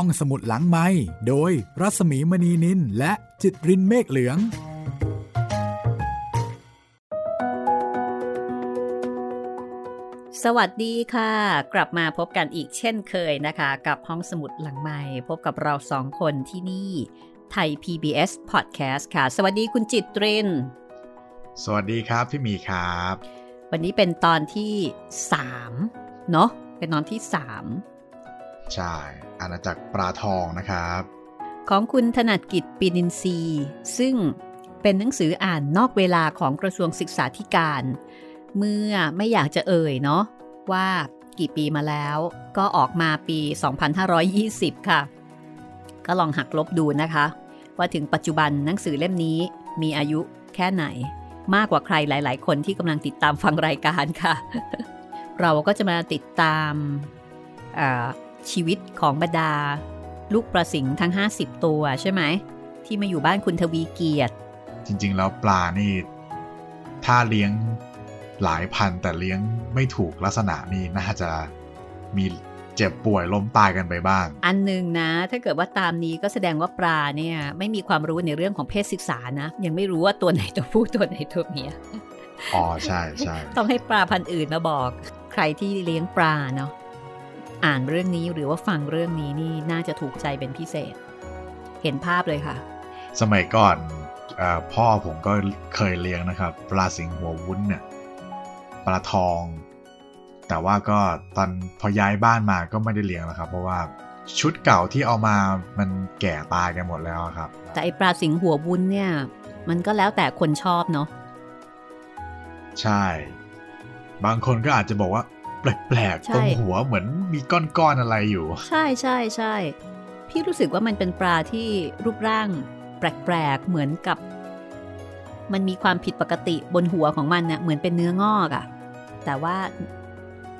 ห้องสมุดหลังไม้โดยรัสมีมณีนินและจิตรินเมฆเหลือง สวัสดีค่ะ กลับมาพบกันอีกเช่นเคยนะคะ กับห้องสมุดหลังไม้พบกับเราสองคนที่นี่ไทย PBS Podcast ค่ะ สวัสดีคุณจิตริน สวัสดีครับพี่มีครับ วันนี้เป็นตอนที่ 3 เนาะเป็นตอนที่ 3 ใช่ อาณาจักรปลาทองนะครับ ของคุณถนัดกิจปีนินทรีซึ่งเป็นหนังสืออ่านนอกเวลาของกระทรวงศึกษาธิการ เมื่อไม่อยากจะเอ่ยเนาะว่ากี่ปีมาแล้ว ก็ออกมาปี 2520 ค่ะ ก็ลองหักลบดูนะคะ ว่าถึงปัจจุบันหนังสือเล่มนี้มีอายุแค่ไหน มากกว่าใครหลาย ๆ คนที่กำลังติดตามฟังรายการค่ะ เราก็จะมาติดตาม ชีวิตของบรรดา ลูกประสิงทั้ง 50 ตัวใช่ไหม ที่มาอยู่บ้านคุณทวีเกียรติ จริง ๆ แล้วปลานี่ ถ้าเลี้ยงหลายพันแต่เลี้ยงไม่ถูกลักษณะนี่น่าจะมีเจ็บป่วยล้มตายกันไปบ้าง อันหนึ่งนะ ถ้าเกิดว่าตามนี้ก็แสดงว่าปลาเนี่ยไม่มีความรู้ในเรื่องของเพศศึกษานะ ยังไม่รู้ว่าตัวไหนตัวผู้ตัวไหนตัวเมียอ๋อใช่ใช่ต้องให้ปลาพันธุ์อื่นมาบอก ใครที่เลี้ยงปลาเนาะ อ่านเรื่องนี้หรือว่าฟังเรื่องนี้นี่น่าจะถูกใจเป็นพิเศษ เห็นภาพเลยค่ะ สมัยก่อนอพ่อผมก็เคยเลี้ยงนะครับ ปลาสิงหัววุ้นเนี่ยปลาทอง แต่ว่าก็ตอนพอย้ายบ้านมาก็ไม่ได้เลี้ยงแล้วครับ เพราะว่าชุดเก่าที่เอามามันแก่ตายกันหมดแล้วครับ แต่ไอปลาสิงหัววุ้นเนี่ย มันก็แล้วแต่คนชอบเนาะใช่ บางคนก็อาจจะบอกว่า แปลกๆตรงหัวเหมือน มีก้อนๆอะไรอยู่ ใช่ใช่ใช่พี่รู้สึกว่ามันเป็นปลาที่รูปร่าง แปลกๆเหมือนกับ มันมีความผิดปกติบนหัวของมันเนะ่ยเหมือนเป็นเนื้องอกอะ่ะแต่ว่า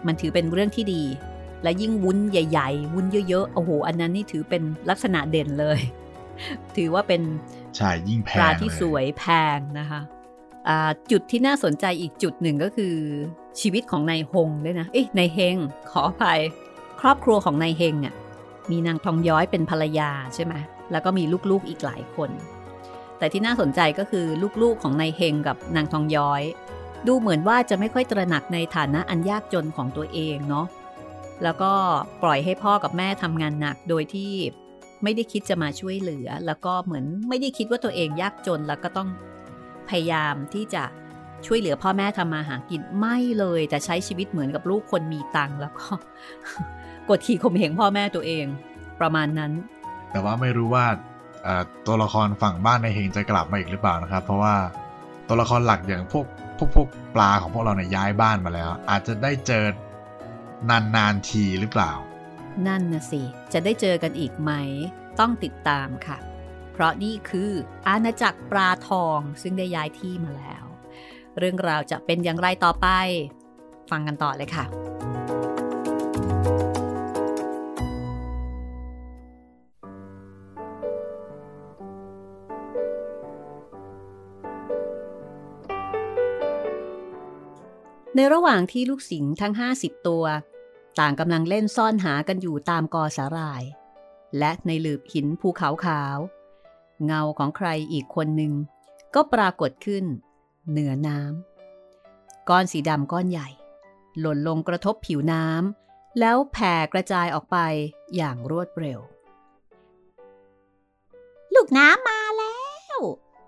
มันถือเป็นเรื่องที่ดี และยิ่งวุ้นใหญ่ ๆ วุ้นเยอะๆโอ้โหอันนั้นนี่ถือเป็นลักษณะเด่นเลย ถือว่าเป็นใช่ยิ่งแพงปลาที่สวยแพงนะคะจุดที่น่าสนใจอีกจุดหนึ่งก็คือชีวิตของนายฮงด้วยนะ เอ๊ะนายเฮงขออภัย ครอบครัวของนายเฮงอะมีนางทองย้อยเป็นภรรยาใช่ไหมแล้วก็มีลูกๆอีกหลายคน แต่ที่น่าสนใจก็คือลูกๆของนายเฮงกับนางทองย้อย ดูเหมือนว่าจะไม่ค่อยตระหนักในฐานะอันยากจนของตัวเองเนาะแล้วก็ปล่อยให้พ่อกับแม่ทำงานหนักโดยที่ไม่ได้คิดจะมาช่วยเหลือ แล้วก็เหมือนไม่ได้คิดว่าตัวเองยากจนแล้วก็ต้องพยายามที่จะช่วยเหลือพ่อแม่ทำมาหากินไม่เลยแต่ใช้ชีวิตเหมือนกับลูกคนมีตังค์แล้วก็ กดขี่ข่มเหงพ่อแม่ตัวเอง ประมาณนั้น แต่ว่าไม่รู้ว่าตัวละครฝั่งบ้านในเฮงจะกลับมาอีกหรือเปล่านะครับ เพราะว่าตัวละครหลักอย่างพวกพวกพวกปลาของพวกเราเนี่ยย้ายบ้านมาแล้ว อาจจะได้เจอนานๆทีหรือเปล่า นั่นนะสิ จะได้เจอกันอีกไหม ต้องติดตามค่ะ เพราะนี่คืออาณาจักรปลาทองซึ่งได้ย้ายที่มาแล้ว เรื่องราวจะเป็นอย่างไรต่อไป ฟังกันต่อเลยค่ะ ในระหว่างที่ลูกสิงทั้ง 50 ตัว ต่างกำลังเล่นซ่อนหากันอยู่ตามกอสาหร่าย และในหลืบหินภูเขาขาว เงาของใครอีกคนหนึ่งก็ปรากฏขึ้น เหนือน้ำก้อนสีดำก้อนใหญ่ หล่นลงกระทบผิวน้ำแล้วแผ่กระจายออกไปอย่างรวดเร็ว ลูกน้ำมาแล้ว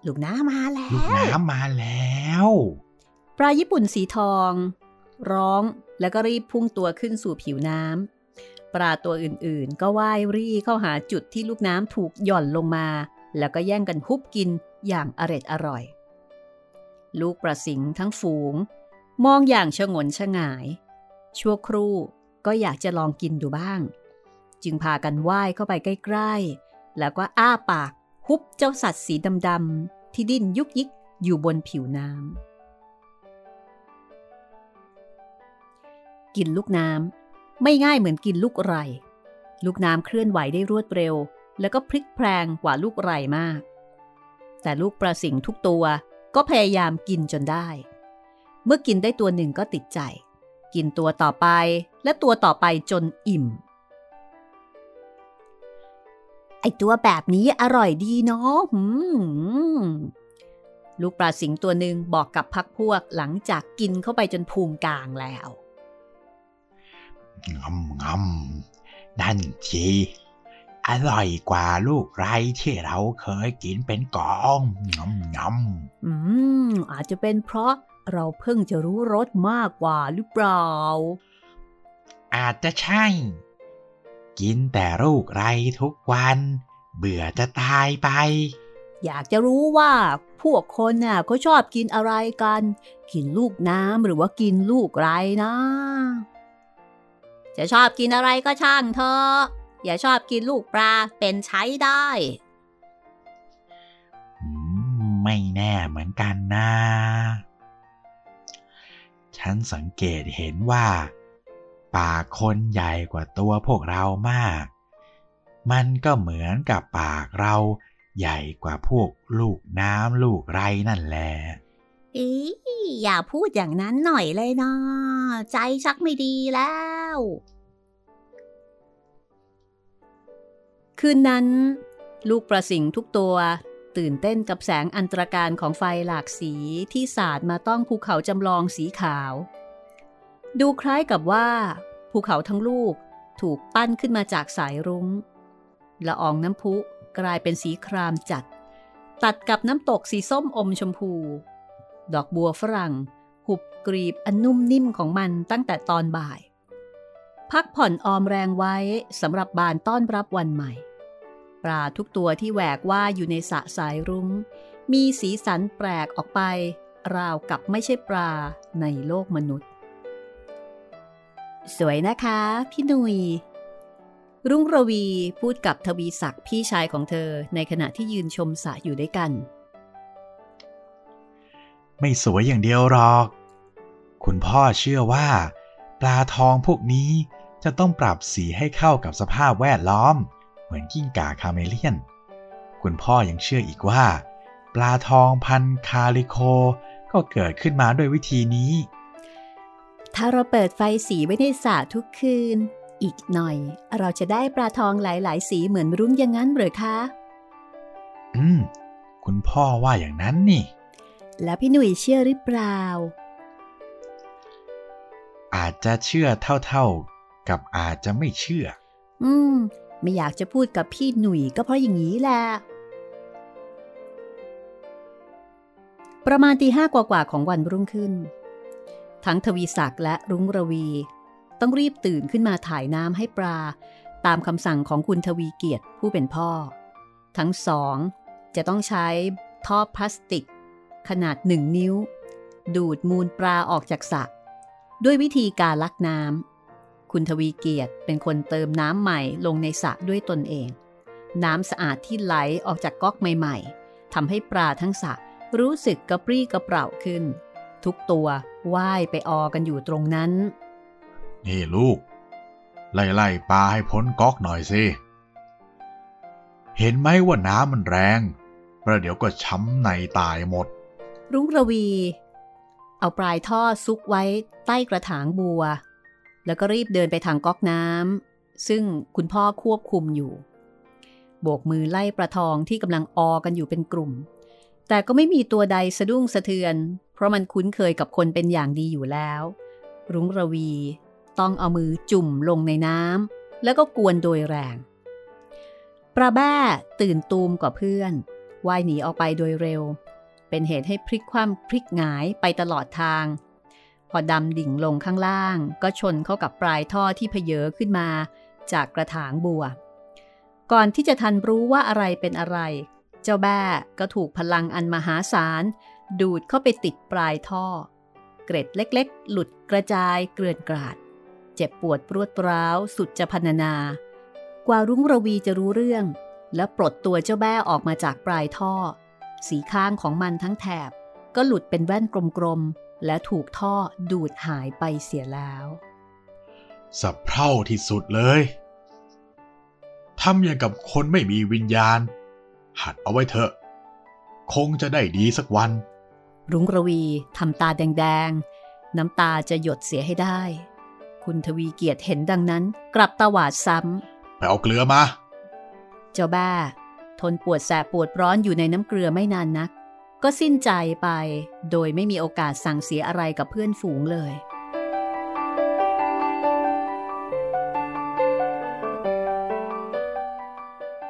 ลูกน้ำมาแล้ว ลูกน้ำมาแล้ว ปลาญี่ปุ่นสีทอง ร้องแล้วก็รีบพุ่งตัวขึ้นสู่ผิวน้ำปลาตัวอื่นๆ ก็ว่ายรี่เข้าหาจุดที่ลูกน้ำถูกหย่อนลงมา แล้วก็แย่งกันฮุบกินอย่างอร็ดอร่อย ลูกประสิงทั้งฝูง มองอย่างชงนชงาย ชั่วครู่ก็อยากจะลองกินดูบ้าง จึงพากันว่ายเข้าไปใกล้ๆ แล้วก็อ้าปากฮุบเจ้าสัตว์สีดำๆที่ดิ้นยุกยิกอยู่บนผิวน้ำ กินลูกน้ำไม่ง่ายเหมือนกินลูกไร ลูกน้ำเคลื่อนไหวได้รวดเร็ว แล้วก็พลิกแพลงกว่าลูกไรมาก แต่ลูกปลาสิงทุกตัวก็พยายามกินจนได้ เมื่อกินได้ตัวหนึ่งก็ติดใจ กินตัวต่อไปและตัวต่อไปจนอิ่ม ไอตัวแบบนี้อร่อยดีเนาะลูกปลาสิงตัวหนึ่งบอกกับพักพวกหลังจากกินเข้าไปจนภูมิกลางแล้ว งำงำนั่นจีอร่อยกว่าลูกไรที่เราเคยกินเป็นกองงำงอืม อาจจะเป็นเพราะเราเพิ่งจะรู้รสมากกว่าหรือเปล่าำอาจจะใช่ กินแต่ลูกไรทุกวัน เบื่อจะตายไป อยากจะรู้ว่าพวกคนน่ะเขาชอบกินอะไรกัน กินลูกน้ำหรือว่ากินลูกไรนะ จะชอบกินอะไรก็ช่างเธออย่าชอบกินลูกปลาเป็นใช้ได้ ไม่แน่เหมือนกันนะ ฉันสังเกตเห็นว่า ปากคนใหญ่กว่าตัวพวกเรามาก มันก็เหมือนกับปากเราใหญ่กว่าพวกลูกน้ำลูกไรนั่นแหละ อีอย่าพูดอย่างนั้นหน่อยเลยนะใจชักไม่ดีแล้ว คืนนั้น ลูกประสิงทุกตัว ตื่นเต้นกับแสงอันตรการของไฟหลากสีที่สาดมาต้องภูเขาจำลองสีขาว ดูคล้ายกับว่า ภูเขาทั้งลูกถูกปั้นขึ้นมาจากสายรุง้งละอองน้ำพุกลายเป็นสีครามจัด ตัดกับน้ำตกสีส้มอมชมพู ดอกบัวฝรั่ง หุบกรีบอันนุ่มนิ่มของมันตั้งแต่ตอนบ่าย พักผ่อนออมแรงไว้สำหรับบานต้อนรับวันใหม่ ปลาทุกตัวที่แหวกว่าอยู่ในสระสายรุง้ง มีสีสันแปลกออกไป ราวกับไม่ใช่ปลาในโลกมนุษย์ สวยนะคะ พี่หนุยรุ่งระวีพูดกับทวีศักดิ์พี่ชายของเธอในขณะที่ยืนชมสระอยู่ด้วยกัน ไม่สวยอย่างเดียวหรอก คุณพ่อเชื่อว่า ปลาทองพวกนี้จะต้องปรับสีให้เข้ากับสภาพแวดล้อม เหมือนกิ้งก่าคาเมเลียน คุณพ่อยังเชื่ออีกว่า ปลาทองพันธุ์คาลิโค ก็เกิดขึ้นมาด้วยวิธีนี้ ถ้าเราเปิดไฟสีไว้ในสระทุกคืน อีกหน่อย เราจะได้ปลาทองหลายๆ สีเหมือนรุ้งอย่างนั้นหรือคะ อืม คุณพ่อว่าอย่างนั้นนี่ แล้วพี่หนุ่ยเชื่อหรือเปล่า อาจจะเชื่อเท่าๆ กับอาจจะไม่เชื่อ อืม ไม่อยากจะพูดกับพี่หนุ่ยก็เพราะอย่างนี้แหละ ประมาณตีห้ากว่าๆของวันรุ่งขึ้น ทั้งทวีศักดิ์และรุ้งระวี ต้องรีบตื่นขึ้นมาถ่ายน้ำให้ปลา ตามคำสั่งของคุณทวีเกียรติผู้เป็นพ่อ ทั้งสองจะต้องใช้ท่อพลาสติก ขนาดหนึ่งนิ้ว ดูดมูลปลาออกจากสระด้วยวิธีการลักน้ำคุณทวีเกียรติเป็นคนเติมน้ำใหม่ลงในสระด้วยตนเอง น้ำสะอาดที่ไหลออกจากก๊อกใหม่ ๆทำให้ปลาทั้งสระรู้สึกกระปรี้กระเปร่าขึ้น ทุกตัวว่ายไปออกันอยู่ตรงนั้น นี่ลูก ไล่ไล่ปลาให้พ้นก๊อกหน่อยสิเห็นไหมว่าน้ำมันแรงประเดี๋ยวก็ช้ำในตายหมด รุ้งระวี เอาปลายท่อซุกไว้ใต้กระถางบัว แล้วก็รีบเดินไปทางก๊อกน้ำซึ่งคุณพ่อควบคุมอยู่ โบกมือไล่ปลาทองที่กำลังออกันอยู่เป็นกลุ่ม แต่ก็ไม่มีตัวใดสะดุ้งสะเทือน เพราะมันคุ้นเคยกับคนเป็นอย่างดีอยู่แล้ว รุ้งระวีต้องเอามือจุ่มลงในน้ำแล้วก็กวนโดยแรงปลาแบ้ตื่นตูมกว่าเพื่อนว่ายหนีออกไปโดยเร็ว เป็นเหตุให้พลิกคว่ำพลิกหงายไปตลอดทาง พอดำดิ่งลงข้างล่าง ก็ชนเข้ากับปลายท่อที่เพเยอขึ้นมา จากกระถางบัว ก่อนที่จะทันรู้ว่าอะไรเป็นอะไร เจ้าแบ้ก็ถูกพลังอันมหาศาล ดูดเข้าไปติดปลายท่อ เกร็ดเล็กๆ หลุดกระจายเกลื่อนกราด เจ็บปวดปรวดร้าวสุดจะพรรณนา กว่ารุ้งระวีจะรู้เรื่อง และปลดตัวเจ้าแบ้ออกมาจากปลายท่อ สีข้างของมันทั้งแถบ ก็หลุดเป็นแว่นกลมๆ และถูกท่อดูดหายไปเสียแล้ว สับเพร่าที่สุดเลยทำอย่างกับคนไม่มีวิญญาณ หัดเอาไว้เถอะ คงจะได้ดีสักวัน รุ้งระวีทำตาแดงๆ น้ำตาจะหยดเสียให้ได้ คุณทวีเกียรติเห็นดังนั้น กลับตาหวาดซ้ไปเอาเกลือมา เจ้าบ้า ทนปวดแสบปวดร้อนอยู่ในน้ำเกลือไม่นานนัก ก็สิ้นใจไปโดยไม่มีโอกาสสั่งเสียอะไรกับเพื่อนฝูงเลย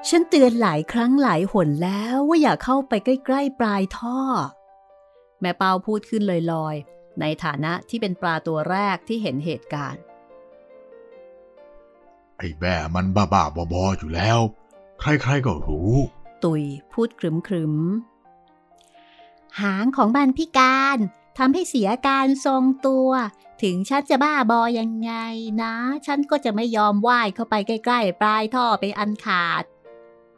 ฉันเตือนหลายครั้งหลายหนแล้วว่าอย่าเข้าไปใกล้ ๆ ปลายท่อ แม่เปาพูดขึ้นลอยๆ ในฐานะที่เป็นปลาตัวแรกที่เห็นเหตุการณ์ไอ้แม่มันบ้าๆบอๆอยู่แล้ว ใครๆก็รู้ ตุยพูดครึมครึมหางของมันพิการทำให้เสียการทรงตัว ถึงฉันจะบ้าบอยังไงนะ ฉันก็จะไม่ยอมว่ายเข้าไปใกล้ ๆ ปลายท่อไปอันขาด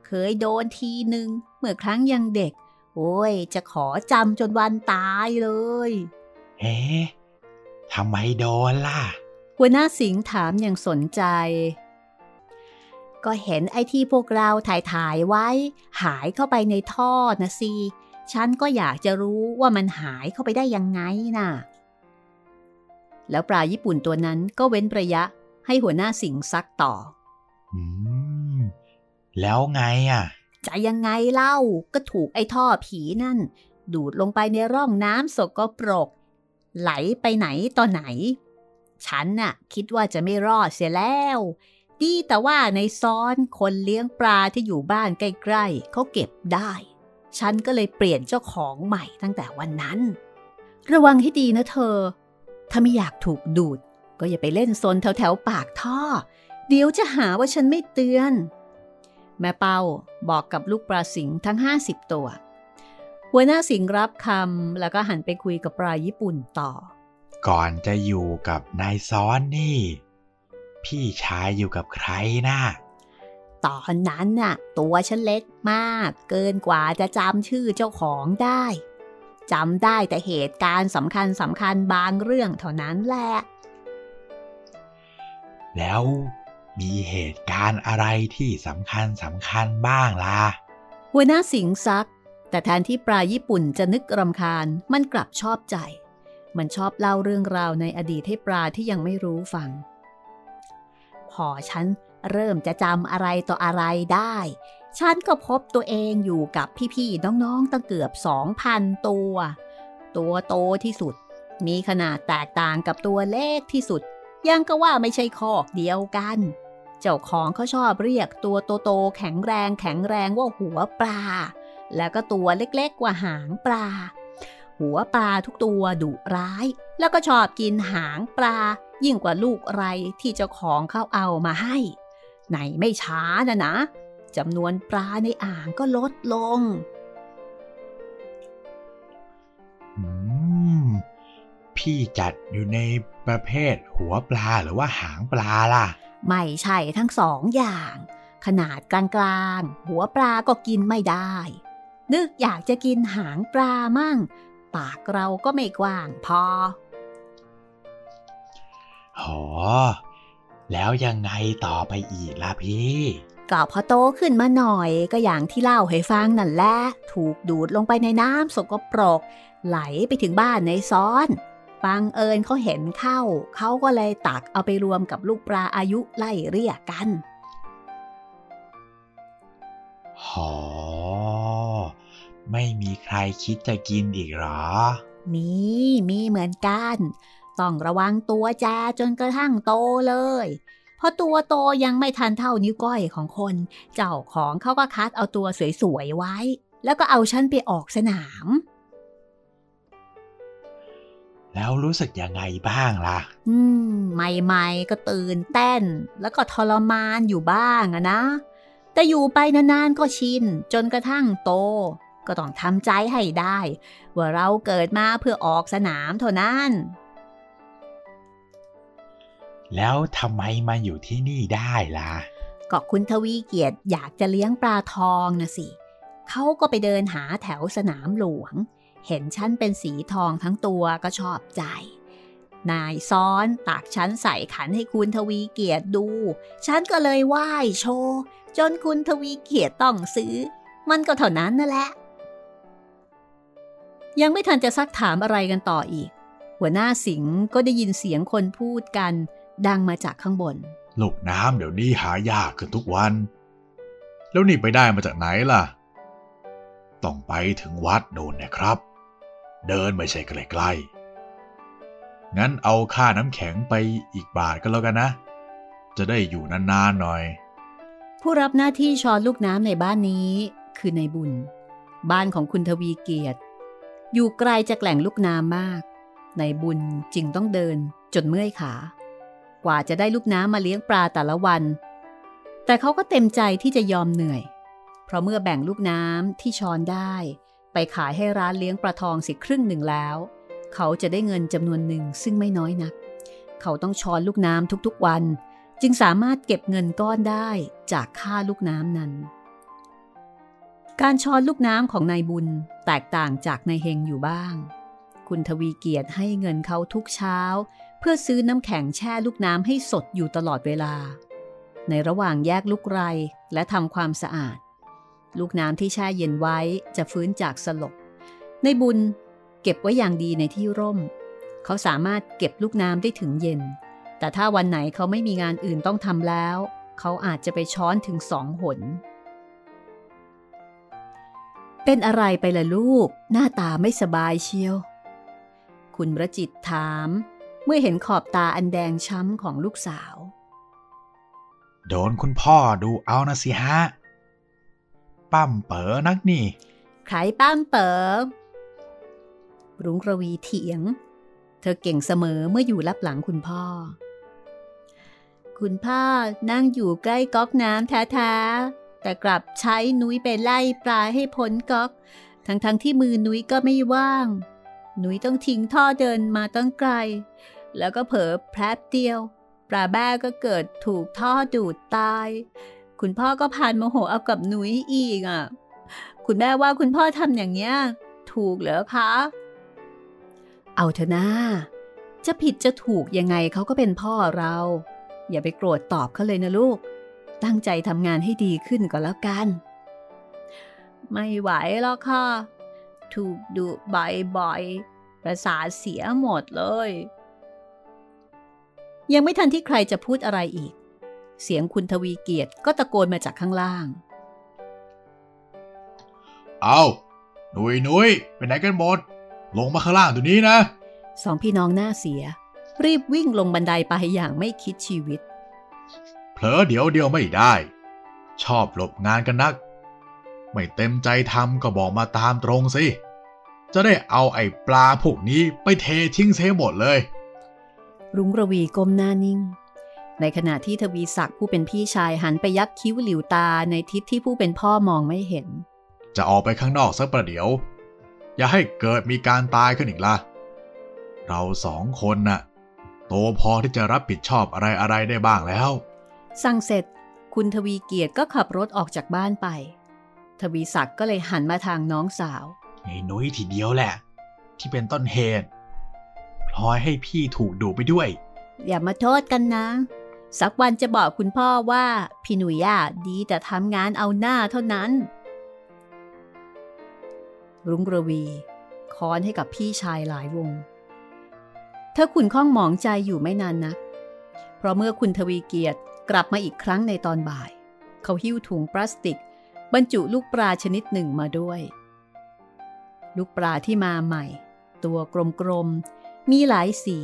เคยโดนทีหนึ่งเมื่อครั้งยังเด็ก โอ้ย จะขอจำจนวันตายเลยเอ๊ะทำไมโดนล่ะ หัวหน้าสิงห์ถามอย่างสนใจ ก็เห็นไอ้ที่พวกเราถ่ายถ่ายๆไว้ หายเข้าไปในท่อนะสิ ฉันก็อยากจะรู้ว่ามันหายเข้าไปได้ยังไงน่ะ แล้วปลาญี่ปุ่นตัวนั้นก็เว้นระยะให้หัวหน้าสิงห์ซักต่อ อืม แล้วไงอะ จะยังไงเล่าก็ถูกไอ้ท่อผีนั่น ดูดลงไปในร่องน้ำสกปรก ไหลไปไหนต่อไหน ฉันน่ะ คิดว่าจะไม่รอดเสียแล้ว ดีแต่ว่าในซ้อนคนเลี้ยงปลาที่อยู่บ้านใกล้ๆเขาเก็บได้ ฉันก็เลยเปลี่ยนเจ้าของใหม่ตั้งแต่วันนั้น ระวังให้ดีนะเธอ ถ้าไม่อยากถูกดูด ก็อย่าไปเล่นซนแถวๆปากท่อ เดี๋ยวจะหาว่าฉันไม่เตือน แม่เป้าบอกกับลูกปลาสิงห์ทั้ง 50 ตัว หัวหน้าสิงรับคำแล้วก็หันไปคุยกับปลาญี่ปุ่นต่อ ก่อนจะอยู่กับนายซ้อนนี่ พี่ชายอยู่กับใครนะตอนนั้นน่ะ ตัวฉันเล็กมาก เกินกว่าจะจำชื่อเจ้าของได้จำได้แต่เหตุการณ์สำคัญสำคัญบางเรื่องเท่านั้นแหละ แล้วมีเหตุการณ์อะไรที่สำคัญสำคัญบ้างล่ะหัวหน้าสิงห์ซัก แต่แทนที่ปลาญี่ปุ่นจะนึกรำคาญมันกลับชอบใจ มันชอบเล่าเรื่องราวในอดีตให้ปลาที่ยังไม่รู้ฟังพ อฉันเริ่มจะจำอะไรต่ออะไรได้ ฉันก็พบตัวเองอยู่กับพี่ ๆ น้องๆตั้งเกือบสองพันตัว ตัวโตที่สุด มีขนาดแตกต่างกับตัวเล็กที่สุด ยังก็ว่าไม่ใช่คอกเดียวกัน เจ้าของเขาชอบเรียกตัวโตๆแข็งแรงแข็งแรงว่าหัวปลา แล้วก็ตัวเล็กๆกว่าหางปลา หัวปลาทุกตัวดุร้าย แล้วก็ชอบกินหางปลา ยิ่งกว่าลูกไรที่เจ้าของเขาเอามาให้ ไหนไม่ช้านะนะจำนวนปลาในอ่างก็ลดลงอืมพี่จัดอยู่ในประเภทหัวปลาหรือว่าหางปลาล่ะ ไม่ใช่ทั้งสองอย่าง ขนาดกลางๆ หัวปลาก็กินไม่ได้ นึกอยากจะกินหางปลามั่ง ปากเราก็ไม่กว้างพอหอแล้วยังไงต่อไปอีกล่ะพี่ก็พอโตขึ้นมาหน่อยก็อย่างที่เล่าให้ฟังนั่นแหละ ถูกดูดลงไปในน้ำสกปรก ไหลไปถึงบ้านในซ้อนบังเอิญเขาเห็นเข้า เขาก็เลยตักเอาไปรวมกับลูกปลาอายุไล่เรียกกันหอ ไม่มีใครคิดจะกินอีกเหรอ มี มีเหมือนกัน ต้องระวังตัวแจจนกระทั่งโตเลย เพราะตัวโตยังไม่ทันเท่านิ้วก้อยของคน เจ้าของเขาก็คัดเอาตัวสวยๆไว้ แล้วก็เอาฉันไปออกสนาม แล้วรู้สึกยังไงบ้างล่ะ อืม ใหม่ๆก็ตื่นเต้น แล้วก็ทรมานอยู่บ้างอะนะ แต่อยู่ไปนานๆก็ชิน จนกระทั่งโต ก็ต้องทำใจให้ได้ ว่าเราเกิดมาเพื่อออกสนามเท่านั้น แล้วทำไมมาอยู่ที่นี่ได้ล่ะ ก็คุณทวีเกียรติอยากจะเลี้ยงปลาทองนะสิเขาก็ไปเดินหาแถวสนามหลวง เห็นฉันเป็นสีทองทั้งตัวก็ชอบใจ นายซ้อนตักฉันใส่ขันให้คุณทวีเกียรติดู ฉันก็เลยไหว้โชว์จนคุณทวีเกียรติต้องซื้อ มันก็เท่านั้นนั่นแหละ ยังไม่ทันจะซักถามอะไรกันต่ออีก หัวหน้าสิงห์ก็ได้ยินเสียงคนพูดกัน ดังมาจากข้างบน ลูกน้ำเดี๋ยวนี้หายากขึ้นทุกวัน แล้วนี่ไปได้มาจากไหนล่ะ ต้องไปถึงวัดโดนนะครับ เดินไม่ใช่ใกล้ๆงั้นเอาค่าน้ำแข็งไปอีกบาทก็แล้วกันนะ จะได้อยู่นานๆหน่อย ผู้รับหน้าที่ช้อนลูกน้ำในบ้านนี้คือในบุญ บ้านของคุณทวีเกียรติ อยู่ไกลจากแหล่งลูกน้ำมาก ในบุญจึงต้องเดินจนเมื่อยขา กว่าจะได้ลูกน้ำมาเลี้ยงปลาแต่ละวัน แต่เขาก็เต็มใจที่จะยอมเหนื่อย เพราะเมื่อแบ่งลูกน้ำที่ช้อนได้ ไปขายให้ร้านเลี้ยงปลาทองสิครึ่งหนึ่งแล้ว เขาจะได้เงินจำนวนหนึ่งซึ่งไม่น้อยนัก เขาต้องช้อนลูกน้ำทุกๆวัน จึงสามารถเก็บเงินก้อนได้จากค่าลูกน้ำนั้น การช้อนลูกน้ำของนายบุญแตกต่างจากนายเฮงอยู่บ้าง คุณทวีเกียรติให้เงินเขาทุกเช้า เพื่อซื้อน้ำแข็งแช่ลูกน้ำให้สดอยู่ตลอดเวลา ในระหว่างแยกลูกไรและทำความสะอาด ลูกน้ำที่แช่เย็นไว้จะฟื้นจากสลบในบุญเก็บไว้อย่างดีในที่ร่ม เขาสามารถเก็บลูกน้ำได้ถึงเย็น แต่ถ้าวันไหนเขาไม่มีงานอื่นต้องทำแล้ว เขาอาจจะไปช้อนถึงสองหน เป็นอะไรไปล่ะลูก หน้าตาไม่สบายเชียว คุณประจิตถาม เมื่อเห็นขอบตาอันแดงช้ำของลูกสาว โดนคุณพ่อดูเอานะสิฮะ ปั้มเป๋อนักนี่ ใครป้ามเปิมรุ้งระวีเถียง เธอเก่งเสมอเมื่ออยู่รับหลังคุณพ่อ คุณพ่อนั่งอยู่ใกล้ก๊อกน้ำแท้ๆ แต่กลับใช้นุ้ยไปไล่ปลาให้พ้นก๊อก ทั้งๆทที่มือนุ้ยก็ไม่ว่าง นุ้ยต้องทิ้งท่อเดินมาตั้งไกล แล้วก็เผลอแพรบเดียว ปลาแบ้ก็เกิดถูกท่อดูดตาย คุณพ่อก็พานโมโหเอากับนุ้ยอีกอะ คุณแม่ว่าคุณพ่อทำอย่างเนี้ยถูกเหรอคะ เอาเถอะนะจะผิดจะถูกยังไงเขาก็เป็นพ่อเรา อย่าไปโกรธตอบเขาเลยนะลูก ตั้งใจทำงานให้ดีขึ้นก็แล้วกัน ไม่ไหวแล้วค่ะ ถูกดุบ่อยๆ ประสาทเสียหมดเลย ยังไม่ทันที่ใครจะพูดอะไรอีก เสียงคุณทวีเกียรติก็ตะโกนมาจากข้างล่าง เอาหนุยหนุยไปไหนกันหมด ลงมาข้างล่างตัวนี้นะ สองพี่น้องหน้าเสีย รีบวิ่งลงบันไดไปอย่างไม่คิดชีวิตเผลอเดี๋ยวเดียวไม่ได้ ชอบหลบงานกันนัก ไม่เต็มใจทำก็บอกมาตามตรงสิ จะได้เอาไอ้ปลาพวกนี้ไปเททิ้งเสียหมดเลย รุ้งระวีก้มหน้านิ่ง ในขณะที่ทวีศักดิ์ผู้เป็นพี่ชายหันไปยักคิ้วหลิวตาในทิศที่ผู้เป็นพ่อมองไม่เห็น จะออกไปข้างนอกสักประเดี๋ยว อย่าให้เกิดมีการตายขึ้นอีกล่ะ เราสองคนน่ะโตพอที่จะรับผิดชอบอะไรอะไรๆได้บ้างแล้ว สั่งเสร็จ คุณทวีเกียรติก็ขับรถออกจากบ้านไป ทวีศักดิ์ก็เลยหันมาทางน้องสาวไอ้นุ้ยทีเดียวแหละ ที่เป็นต้นเหตุพลอยให้พี่ถูกดูไปด้วย อย่ามาโทษกันนะ สักวันจะบอกคุณพ่อว่า พี่หนุ่ยอะดีแต่ทำงานเอาหน้าเท่านั้น รุ้งระวีค้อนให้กับพี่ชายหลายวง เธอขุนข้องหมองใจอยู่ไม่นานนัก เพราะเมื่อคุณทวีเกียรติ กลับมาอีกครั้งในตอนบ่าย เขาหิ้วถุงพลาสติก บรรจุลูกปลาชนิดหนึ่งมาด้วย ลูกปลาที่มาใหม่ ตัวกลมๆ มีหลายสี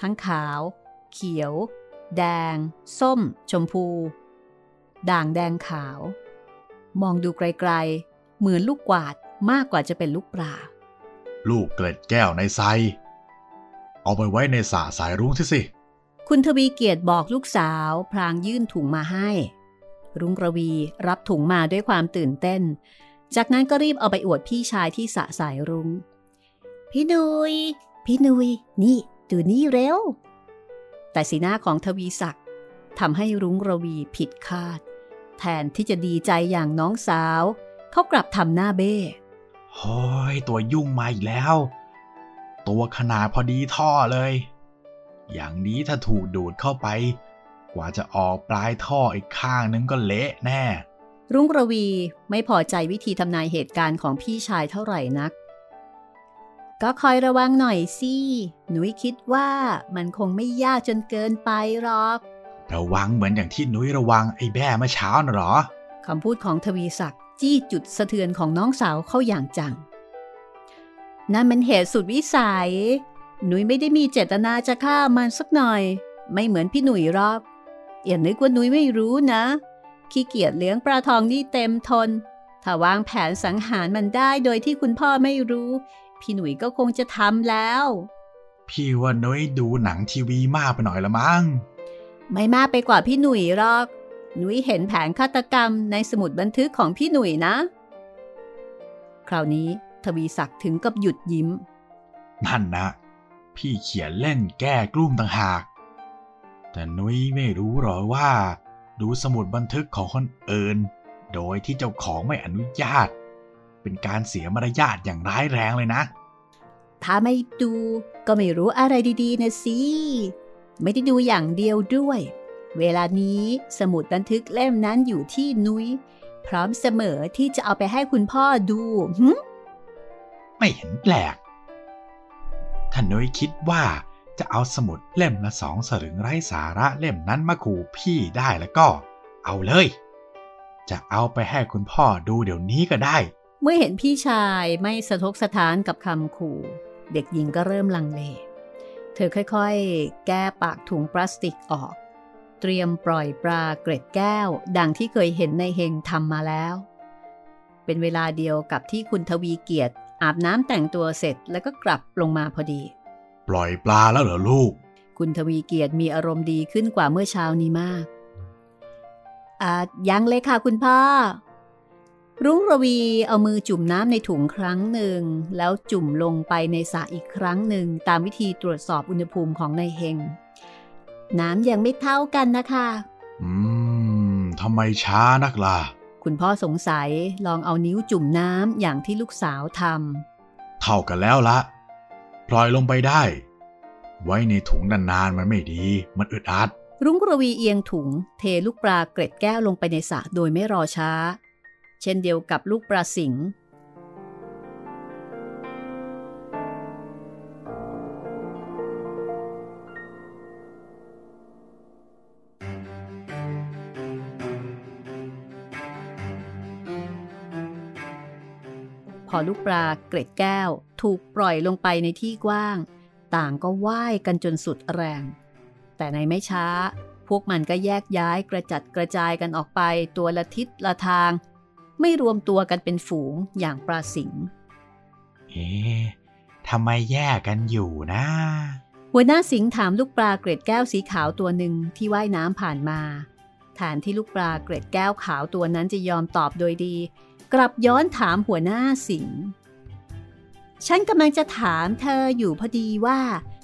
ทั้งขาว เขียว แดง ส้ม ชมพู ด่างแดงขาว มองดูไกลๆ เหมือนลูกกวาดมากกว่าจะเป็นลูกปลา ลูกเกล็ดแก้วในไซเอาไปไว้ในสาสายรุ้งที่สิ คุณทวีเกียรติบอกลูกสาวพลางยื่นถุงมาให้ รุ้งระวีรับถุงมาด้วยความตื่นเต้น จากนั้นก็รีบเอาไปอวดพี่ชายที่สะสายรุง้ง พี่นุย พี่นุย นี่ ดูนี่เร็ว แต่สีหน้าของทวีศักดิ์ทำให้รุ้งระวีผิดคาด แทนที่จะดีใจอย่างน้องสาว เขากลับทำหน้าเบ้โฮ้ยตัวยุ่งมาอีกแล้ว ตัวขนาดพอดีท่อเลย อย่างนี้ถ้าถูกดูดเข้าไป กว่าจะออกปลายท่ออีกข้างนึงก็เละแน่ รุ้งระวีไม่พอใจวิธีทำนายเหตุการณ์ของพี่ชายเท่าไหร่นัก ก็คอยระวังหน่อยสิ หนุยคิดว่ามันคงไม่ยากจนเกินไปหรอก ระวังเหมือนอย่างที่นุ้ยระวังไอ้แบ้เมื่อเช้าน่ะเหรอคำพูดของทวีศักดิ์จี้จุดสะเทือนของน้องสาวเข้าอย่างจังนั่นมันเหตุสุดวิสัย หนุยไม่ได้มีเจตนาจะฆ่ามันสักหน่อย ไม่เหมือนพี่หนุ่ยหรอก อย่านึกว่าหนุยไม่รู้นะ ขี้เกียจเลี้ยงปลาทองนี่เต็มทน ถ้าวางแผนสังหารมันได้โดยที่คุณพ่อไม่รู้ พี่หนุ่ยก็คงจะทำแล้ว พี่ว่านุ้ยดูหนังทีวีมากไปหน่อยละมั้ง ไม่มากไปกว่าพี่หนุ่ยหรอก หนุ่ยเห็นแผนฆาตกรรมในสมุดบันทึกของพี่หนุ่ยนะ คราวนี้ทวีศักดิ์ถึงกับหยุดยิ้มนั่นนะ พี่เขียนเล่นแก้กลุ้มต่างหาก แต่นุ้ยไม่รู้หรอว่า ดูสมุดบันทึกของคนอื่น โดยที่เจ้าของไม่อนุญาต เป็นการเสียมารยาทอย่างร้ายแรงเลยนะ ถ้าไม่ดูก็ไม่รู้อะไรดีๆนะสิ ไม่ได้ดูอย่างเดียวด้วย เวลานี้สมุดบันทึกเล่มนั้นอยู่ที่นุย้ยพร้อมเสมอที่จะเอาไปให้คุณพ่อดูหึไม่เห็นแปลก ถ้านุ้ยคิดว่าจะเอาสมุดเล่มละสองสลึงไร้สาระเล่มนั้นมาขู่พี่ได้แล้วก็เอาเลย จะเอาไปให้คุณพ่อดูเดี๋ยวนี้ก็ได้ เมื่อเห็นพี่ชายไม่สะทกสะท้านกับคำขู่ เด็กหญิงก็เริ่มลังเล เธอค่อยๆ แก้ปากถุงพลาสติกออก เตรียมปล่อยปลาเกร็ดแก้ว ดังที่เคยเห็นในเฮงทำมาแล้ว เป็นเวลาเดียวกับที่คุณทวีเกียรติ อาบน้ำแต่งตัวเสร็จแล้วก็กลับลงมาพอดี ปล่อยปลาแล้วเหรอลูก คุณทวีเกียรติมีอารมณ์ดีขึ้นกว่าเมื่อเช้านี้มาก อ่ายังเลยค่ะคุณพ่อ รุ้งระวีเอามือจุ่มน้ำในถุงครั้งหนึ่ง แล้วจุ่มลงไปในสระอีกครั้งหนึ่ง ตามวิธีตรวจสอบอุณหภูมิของนายเฮง น้ำยังไม่เท่ากันนะคะ อืมทำไมช้านักล่ะ คุณพ่อสงสัยลองเอานิ้วจุ่มน้ำอย่างที่ลูกสาวทำเท่ากันแล้วละปล่อยลงไปได้ ไว้ในถุงนานๆมันไม่ดี มันอึดอัด รุ้งระวีเอียงถุง เทลูกปลาเกร็ดแก้วลงไปในสระโดยไม่รอช้า เช่นเดียวกับลูกปลาสิง พอลูกปลาเกร็ดแก้ว ถูกปล่อยลงไปในที่กว้าง ต่างก็ว่ายกันจนสุดแรง แต่ในไม่ช้า พวกมันก็แยกย้ายกระจัดกระจายกันออกไปตัวละทิศละทาง ไม่รวมตัวกันเป็นฝูงอย่างปลาสิงเอ๊ะทำไมแยกกันอยู่นะหัวหน้าสิงห์ถามลูกปลาเกร็ดแก้วสีขาวตัวหนึ่งที่ว่ายน้ำผ่านมาแทนที่ลูกปลาเกร็ดแก้วขาวตัวนั้นจะยอมตอบโดยดี กลับย้อนถามหัวหน้าสิงห์ฉันกำลังจะถามเธออยู่พอดีว่า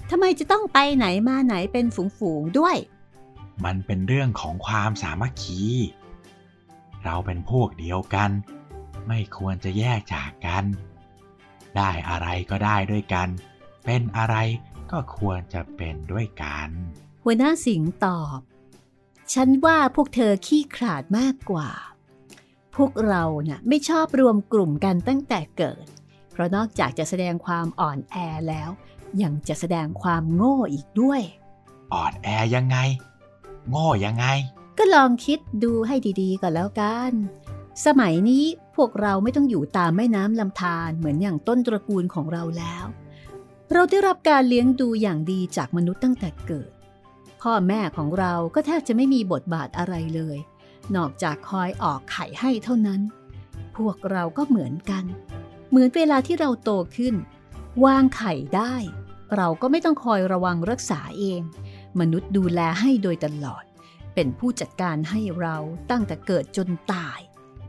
ทำไมจะต้องไปไหนมาไหนเป็นฝูงๆด้วย มันเป็นเรื่องของความสามัคคี เราเป็นพวกเดียวกัน ไม่ควรจะแยกจากกัน ได้อะไรก็ได้ด้วยกัน เป็นอะไรก็ควรจะเป็นด้วยกัน หัวหน้าสิงห์ตอบ ฉันว่าพวกเธอขี้ขลาดมากกว่า พวกเราเนะ่ะไม่ชอบรวมกลุ่มกันตั้งแต่เกิด เพราะนอกจากจะแสดงความอ่อนแอแล้ว ยังจะแสดงความโง่อีกด้วย อ่อนแอยังไง โง่ยังไง ก็ลองคิดดูให้ดีๆก่อนแล้วกัน สมัยนี้พวกเราไม่ต้องอยู่ตามแม่น้ำลำธารเหมือนอย่างต้นตระกูลของเราแล้ว เราได้รับการเลี้ยงดูอย่างดีจากมนุษย์ตั้งแต่เกิด พ่อแม่ของเราก็แทบจะไม่มีบทบาทอะไรเลย นอกจากคอยออกไข่ให้เท่านั้น พวกเราก็เหมือนกัน เหมือนเวลาที่เราโตขึ้น วางไข่ได้ เราก็ไม่ต้องคอยระวังรักษาเอง มนุษย์ดูแลให้โดยตลอด เป็นผู้จัดการให้เราตั้งแต่เกิดจนตาย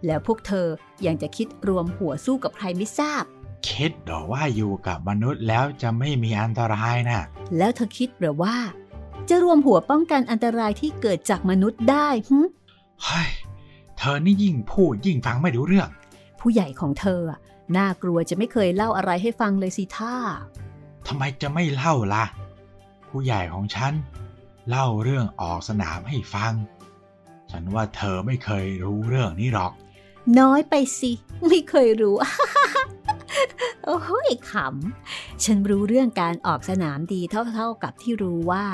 แล้วพวกเธอยังจะคิดรวมหัวสู้กับใครไม่ทราบ คิดหรอว่าอยู่กับมนุษย์แล้วจะไม่มีอันตรายนะ แล้วเธอคิดหรือว่า จะรวมหัวป้องกันอันตรายที่เกิดจากมนุษย์ได้หึ เฮ้ย เธอนี่ยิ่งพูดยิ่งฟังไม่รู้เรื่อง ผู้ใหญ่ของเธออะน่ากลัวจะไม่เคยเล่าอะไรให้ฟังเลยสิท่าทำไมจะไม่เล่าล่ะ ผู้ใหญ่ของฉัน เล่าเรื่องออกสนามให้ฟัง ฉันว่าเธอไม่เคยรู้เรื่องนี้หรอก น้อยไปสิ ไม่เคยรู้ โอ้ยขำ ฉันรู้เรื่องการออกสนามดีเท่าๆกับที่รู้ว่า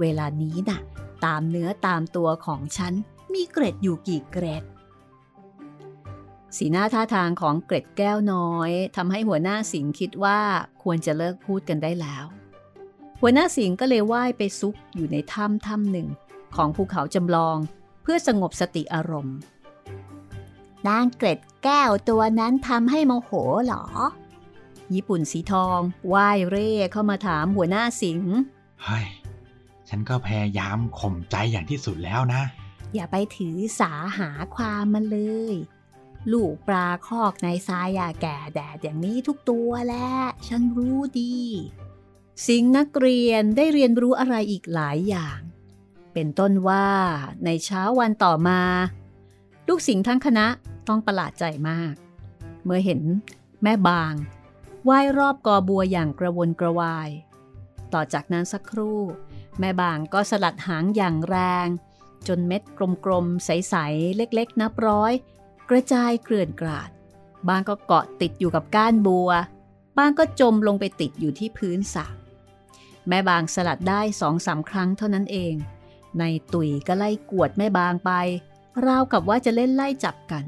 เวลานี้น่ะ ตามเนื้อตามตัวของฉัน มีเกร็ดอยู่กี่เกร็ด สีหน้าท่าทางของเกร็ดแก้วน้อยทำให้หัวหน้าสิงคิดว่าควรจะเลิกพูดกันได้แล้ว หัวหน้าสิงก็เลยว่ายไปซุกอยู่ในถ้ำถ้ำหนึ่ง ของภูเขาจำลองเพื่อสงบสติอารมณ์นางเกร็ดแก้วตัวนั้นทำให้โมโหเหรอ ญี่ปุ่นสีทองว่ายเร่เข้ามาถามหัวหน้าสิงเฮ้ย ฉันก็พยายามข่มใจอย่างที่สุดแล้วนะ อย่าไปถือสาหาความมันเลย ลูกปลาคอกในทรายอย่าแก่แดดอย่างนี้ทุกตัวแหละฉันรู้ดี สิงห์นักเรียนได้เรียนรู้อะไรอีกหลายอย่าง เป็นต้นว่าในเช้าวันต่อมา ลูกสิงห์ทั้งคณะต้องประหลาดใจมาก เมื่อเห็นแม่บางว่ายรอบกอบัวอย่างกระวนกระวาย ต่อจากนั้นสักครู่ แม่บางก็สลัดหางอย่างแรง จนเม็ดกลมๆ ใส ๆ เล็กๆ นับร้อย กระจายเกลื่อนกราด บางก็เกาะติดอยู่กับก้านบัว บางก็จมลงไปติดอยู่ที่พื้นสระแม่บางสลัดได้สองสาครั้งเท่านั้นเอง ในตุยก็ไล่กวดแม่บางไป ราวกับว่าจะเล่นไล่จับกัน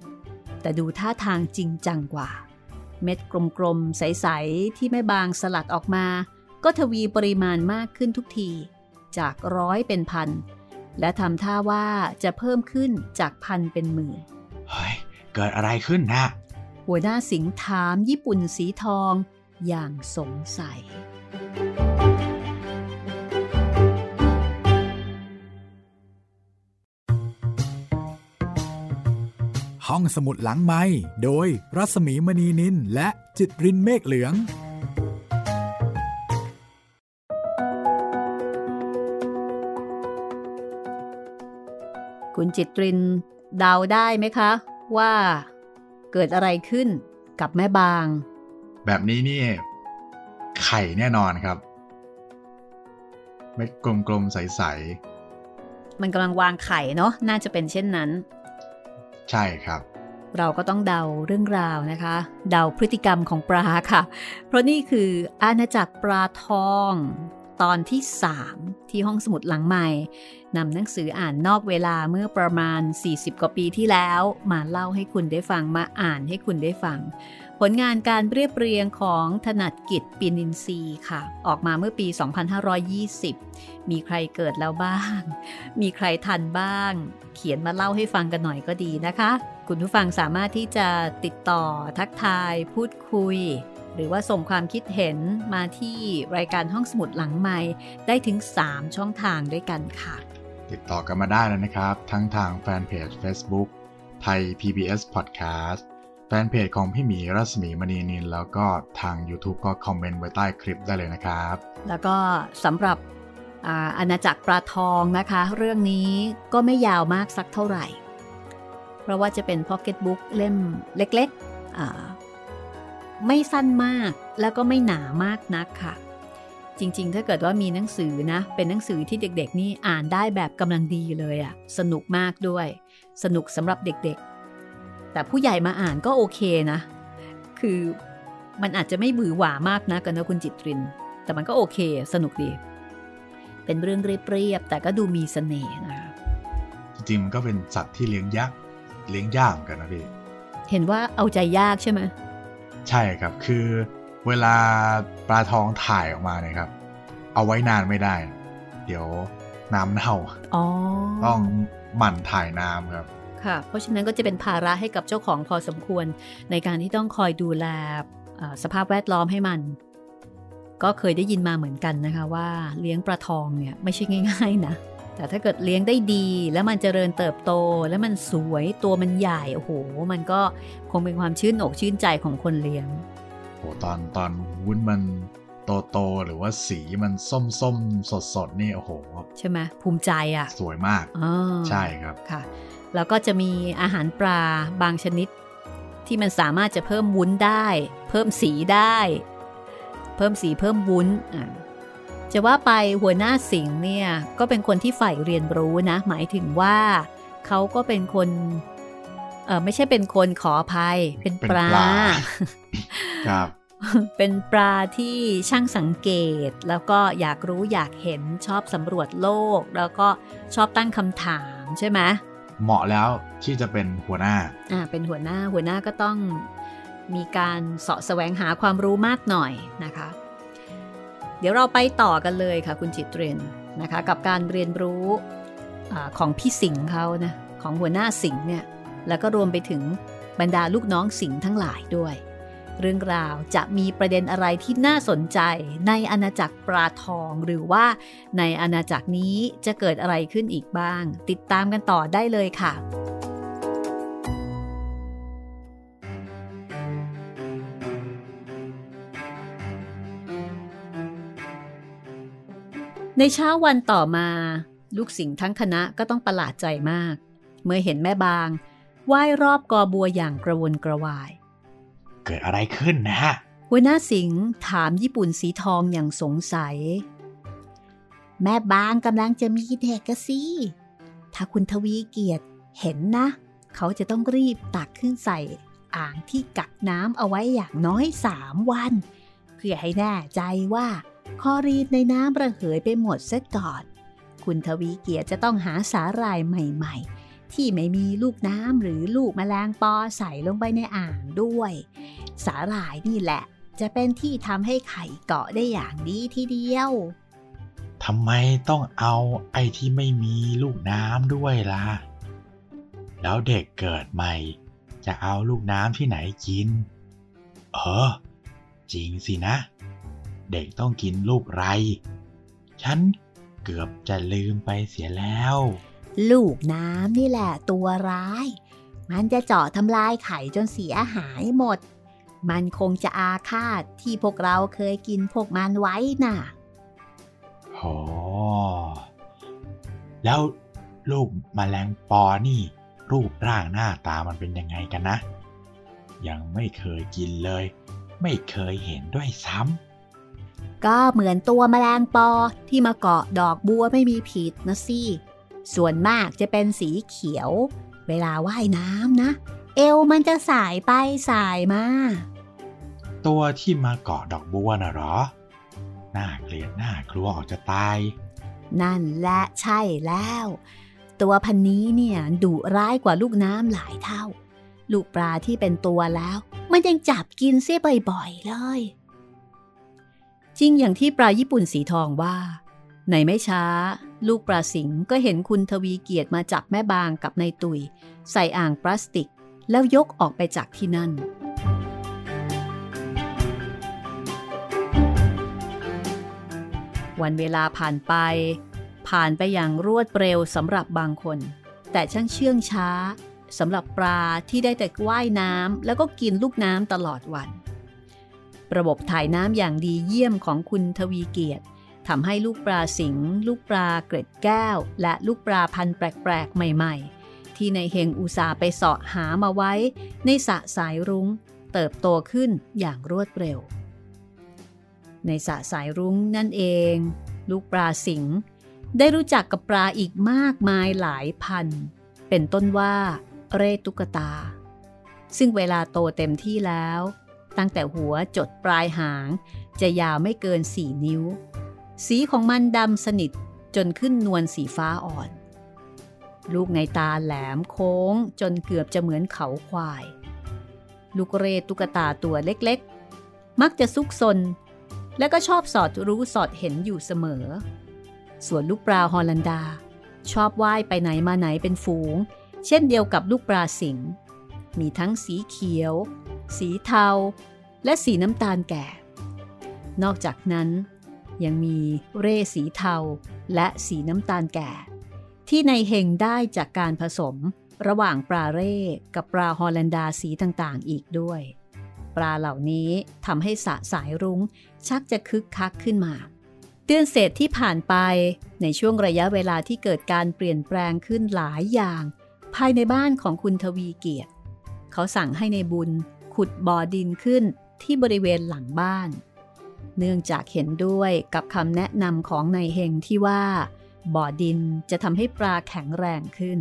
แต่ดูท่าทางจริงจังกว่า เม็ดกลมๆ ใส ๆ ที่แม่บางสลัดออกมา ก็ทวีปริมาณมากขึ้นทุกที จากร้อยเป็นพัน และทำท่าว่าจะเพิ่มขึ้นจากพันเป็นหมื่น เฮ้ย เกิดอะไรขึ้นนะหัวหน้าสิงห์ถามญี่ปุ่นสีทองอย่างสงสัย ห้องสมุดหลังไม้โดยรัสมีมณีนินและจิตรินเมฆเหลือง จิตรินเดาได้ไหมคะ ว่าเกิดอะไรขึ้นกับแม่บาง แบบนี้นี่ ไข่แน่นอนครับ เม็ดกลมๆ ใสมันกำลังวางไข่เนาะน่าจะเป็นเช่นนั้นๆใช่ครับ เราก็ต้องเดาเรื่องราวนะคะ เดาพฤติกรรมของปลาค่ะ เพราะนี่คืออาณาจักรปลาทอง ตอนที่ 3 ที่ห้องสมุดหลังใหม่นำหนังสืออ่านนอกเวลาเมื่อประมาณ 40 กว่าปีที่แล้ว มาเล่าให้คุณได้ฟังมาอ่านให้คุณได้ฟัง ผลงานการเรียบเรียงของถนัดกิจปินินทรีค่ะ ออกมาเมื่อปี 2520 มีใครเกิดแล้วบ้าง มีใครทันบ้าง เขียนมาเล่าให้ฟังกันหน่อยก็ดีนะคะ คุณผู้ฟังสามารถที่จะติดต่อทักทาย พูดคุย หรือว่าส่งความคิดเห็นมาที่รายการห้องสมุดหลังใหม่ได้ถึง 3 ช่องทางด้วยกันค่ะ ติดต่อกันมาได้แล้วนะครับ ทั้งทางแฟนเพจ Facebook ไทย PBS Podcast แฟนเพจของพี่หมีรัศมีมณีนิน แล้วก็ทาง YouTube ก็คอมเมนต์ไว้ใต้คลิปได้เลยนะครับ แล้วก็สำหรับอาอาณาจักรปลาทองนะคะ เรื่องนี้ก็ไม่ยาวมากสักเท่าไหร่ เพราะว่าจะเป็นพ็อกเก็ตบุ๊กเล่มเล็กๆอ่า ไม่สั้นมากแล้วก็ไม่หนามากนักค่ะ จริงๆ ถ้าเกิดว่ามีหนังสือนะ เป็นหนังสือที่เด็กๆ นี่อ่านได้แบบกำลังดีเลยอะสนุกมากด้วย สนุกสำหรับเด็กๆ แต่ผู้ใหญ่มาอ่านก็โอเคนะ คือมันอาจจะไม่บือหวามากนะกันนะคุณจิตริน แต่มันก็โอเค สนุกดี เป็นเรื่องเรียบๆแต่ก็ดูมีเสน่ห์นะคะจริงๆมันก็เป็นสัตว์ที่เลี้ยงยากเลี้ยงยากเหมือนกันนะพี่เห็นว่าเอาใจยากใช่ไหม ใช่ครับ คือเวลาปลาทองถ่ายออกมาเนี่ยครับ เอาไว้นานไม่ได้ เดี๋ยวน้ำเน่าอ๋อต้องหมั่นถ่ายน้ำครับ ค่ะ เพราะฉะนั้นก็จะเป็นภาระให้กับเจ้าของพอสมควร ในการที่ต้องคอยดูแลเอ่อสภาพแวดล้อมให้มัน ก็เคยได้ยินมาเหมือนกันนะคะว่าเลี้ยงปลาทองเนี่ยไม่ใช่ง่าย ๆ นะ แต่ถ้าเกิดเลี้ยงได้ดี แล้วมันเจริญเติบโตแล้วมันสวยตัวมันใหญ่โอ้โห มันก็คงเป็นความชื่นอกชื่นใจของคนเลี้ยงโหตอนตอนวุ้นมันโตโตๆหรือว่าสีมันส้มส้มสดสดๆนี่โอ้โห ใช่ไหมภูมิใจอะ สวยมากอ่าใช่ครับค่ะ แล้วก็จะมีอาหารปลาบางชนิด ที่มันสามารถจะเพิ่มวุ้นได้ เพิ่มสีได้ เพิ่มสีเพิ่มวุ้นอะ จะว่าไปหัวหน้าสิงห์เนี่ยก็เป็นคนที่ใฝ่เรียนรู้นะ หมายถึงว่าเขาก็เป็นคนเออไม่ใช่เป็นคนขออภัย เป็นเป็นปลาปลาครับเป็นปลาที่ช่างสังเกต แล้วก็อยากรู้อยากเห็นชอบสำรวจโลก แล้วก็ชอบตั้งคำถามใช่ไหมเหมาะแล้วที่จะเป็นหัวหน้าอ่าเป็นหัวหน้าหัวหน้าก็ต้องมีการเสาะแสวงหาความรู้มากหน่อยนะคะ เดี๋ยวเราไปต่อกันเลยค่ะคุณจิตเรนนะคะ กับการเรียนรู้อของพี่สิงห์เขานะของหัวหน้าสิงห์เนี่ยแล้วก็รวมไปถึงบรรดาลูกน้องสิงห์ทั้งหลายด้วย เรื่องราวจะมีประเด็นอะไรที่น่าสนใจในอาณาจักรปลาทอง หรือว่าในอาณาจักรนี้จะเกิดอะไรขึ้นอีกบ้าง ติดตามกันต่อได้เลยค่ะ ในเช้าวันต่อมา ลูกสิงห์ทั้งคณะก็ต้องประหลาดใจมาก เมื่อเห็นแม่บางว่ายรอบกอบัวอย่างกระวนกระวาย เกิดอะไรขึ้นนะฮะหัวหน้าสิงห์ถามญี่ปุ่นสีทองอย่างสงสัย แม่บางกำลังจะมีเด็กกะสิถ้าคุณทวีเกียรติเห็นนะ เขาจะต้องรีบตักขึ้นใส่อ่างที่กักน้ำเอาไว้อย่างน้อยสามวัน เพื่อให้แน่ใจว่า คอรีดในน้ำระเหยไปหมดเสียก่อน คุณทวีเกียรติจะต้องหาสาหร่ายใหม่ๆ ที่ไม่มีลูกน้ำหรือลูกแมลงปอใส่ลงไปในอ่างด้วย สาหร่ายนี่แหละ จะเป็นที่ทำให้ไข่เกาะได้อย่างดีทีเดียวทำไมต้องเอาไอ้ที่ไม่มีลูกน้ำด้วยล่ะ แล้วเด็กเกิดใหม่ จะเอาลูกน้ำที่ไหนกิน เออ จริงสินะ เด็กต้องกินลูกไร ฉันเกือบจะลืมไปเสียแล้ว ลูกน้ำนี่แหละตัวร้าย มันจะเจาะทำลายไข่จนเสียหายหมด มันคงจะอาฆาตที่พวกเราเคยกินพวกมันไว้น่ะโอแล้วลูกมแมลงปอนี่ รูปร่างหน้าตามันเป็นยังไงกันนะ ยังไม่เคยกินเลย ไม่เคยเห็นด้วยซ้ำ ก็เหมือนตัวมแมลงปอที่มาเกาะดอกบัวไม่มีผิดนะสิส่วนมากจะเป็นสีเขียว เวลาว่ายน้ำนะ เอวมันจะสายไปสายมา ตัวที่มาเกาะดอกบัวน่ะหรอ น่าเกลียดน่ากลัวออกจะตาย นั่นแหละใช่แล้ว ตัวพันนี้เนี่ยดุร้ายกว่าลูกน้ำหลายเท่า ลูกปลาที่เป็นตัวแล้ว มันยังจับกินเสียบ่อยๆเลย จริงอย่างที่ปลาญี่ปุ่นสีทองว่า ในไม่ช้า ลูกปลาสิงก็เห็นคุณทวีเกียรติมาจับแม่บางกับนายตุย ใส่อ่างพลาสติก แล้วยกออกไปจากที่นั่น วันเวลาผ่านไป ผ่านไปอย่างรวดเร็วสำหรับบางคน แต่ช่างเชื่องช้าสำหรับปลาที่ได้แต่ว่ายน้ำแล้วก็กินลูกน้ำตลอดวัน ระบบถ่ายน้ำอย่างดีเยี่ยมของคุณทวีเกียรติทำให้ลูกปลาสิง ลูกปลาเกร็ดแก้ว และลูกปลาพันแปลกๆ ใหม่ๆ ที่ในเฮงอุตสาไปเสาะหามาไว้ ในสะสายรุง้ง เติบโตขึ้นอย่างรวดเร็ว ในสะสายรุ้งนั่นเอง ลูกปลาสิง ได้รู้จักกับปลาอีกมากมายหลายพัน เป็นต้นว่า เรตุกตา ซึ่งเวลาโตเต็มที่แล้ว ตั้งแต่หัวจดปลายหาง จะยาวไม่เกินสี่นิ้ว สีของมันดำสนิทจนขึ้นนวลสีฟ้าอ่อน ลูกในตาแหลมโค้งจนเกือบจะเหมือนเขาควาย ลูกเรตุกตาตัวเล็กๆ มักจะซุกซน และก็ชอบสอดรู้สอดเห็นอยู่เสมอ ส่วนลูกปลาฮอลันดา ชอบว่ายไปไหนมาไหนเป็นฝูง เช่นเดียวกับลูกปลาสิงมีทั้งสีเขียว สีเทา และสีน้ำตาลแก่ นอกจากนั้น ยังมีเร่สีเทาและสีน้ำตาลแก่ ที่ในเฮงได้จากการผสมระหว่างปลาเร่กับปลาฮอลันดาสีต่างๆ อีกด้วย ปลาเหล่านี้ทำให้สะสายรุ้งชักจะคึกคักขึ้นมาเตือนเศษที่ผ่านไปในช่วงระยะเวลาที่เกิดการเปลี่ยนแปลงขึ้นหลายอย่าง ภายในบ้านของคุณทวีเกียรติ เขาสั่งให้ในบุญ ขุดบ่อดินขึ้นที่บริเวณหลังบ้าน เนื่องจากเห็นด้วยกับคำแนะนำของนายเฮงที่ว่า บ่อดินจะทำให้ปลาแข็งแรงขึ้น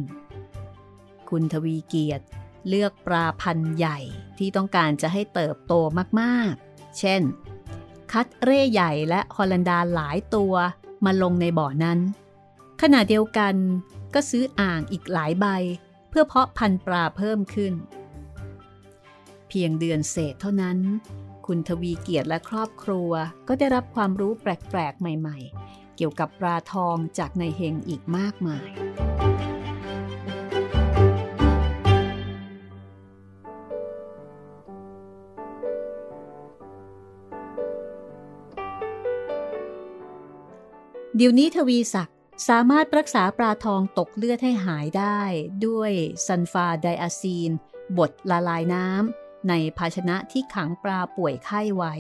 คุณทวีเกียรติเลือกปลาพันธุ์ใหญ่ที่ต้องการจะให้เติบโตมากๆ เช่น คัดเร่ใหญ่และฮอลันดาหลายตัวมาลงในบ่อนั้น ขณะเดียวกันก็ซื้ออ่างอีกหลายใบ เพื่อเพาะพันธุ์ปลาเพิ่มขึ้น เพียงเดือนเศษเท่านั้น คุณทวีเกียรติและครอบครัวก็ได้รับความรู้แปลกๆ ใหม่ๆ เกี่ยวกับปลาทองจากในเฮงอีกมากมายเดี๋ยวนี้ทวีศักดิ์สามารถรักษาปลาทองตกเลือดให้หายได้ ด้วยซันฟาไดอะซีน บดละลายน้ำ ในภาชนะที่ขังปลาป่วยไข้ไว้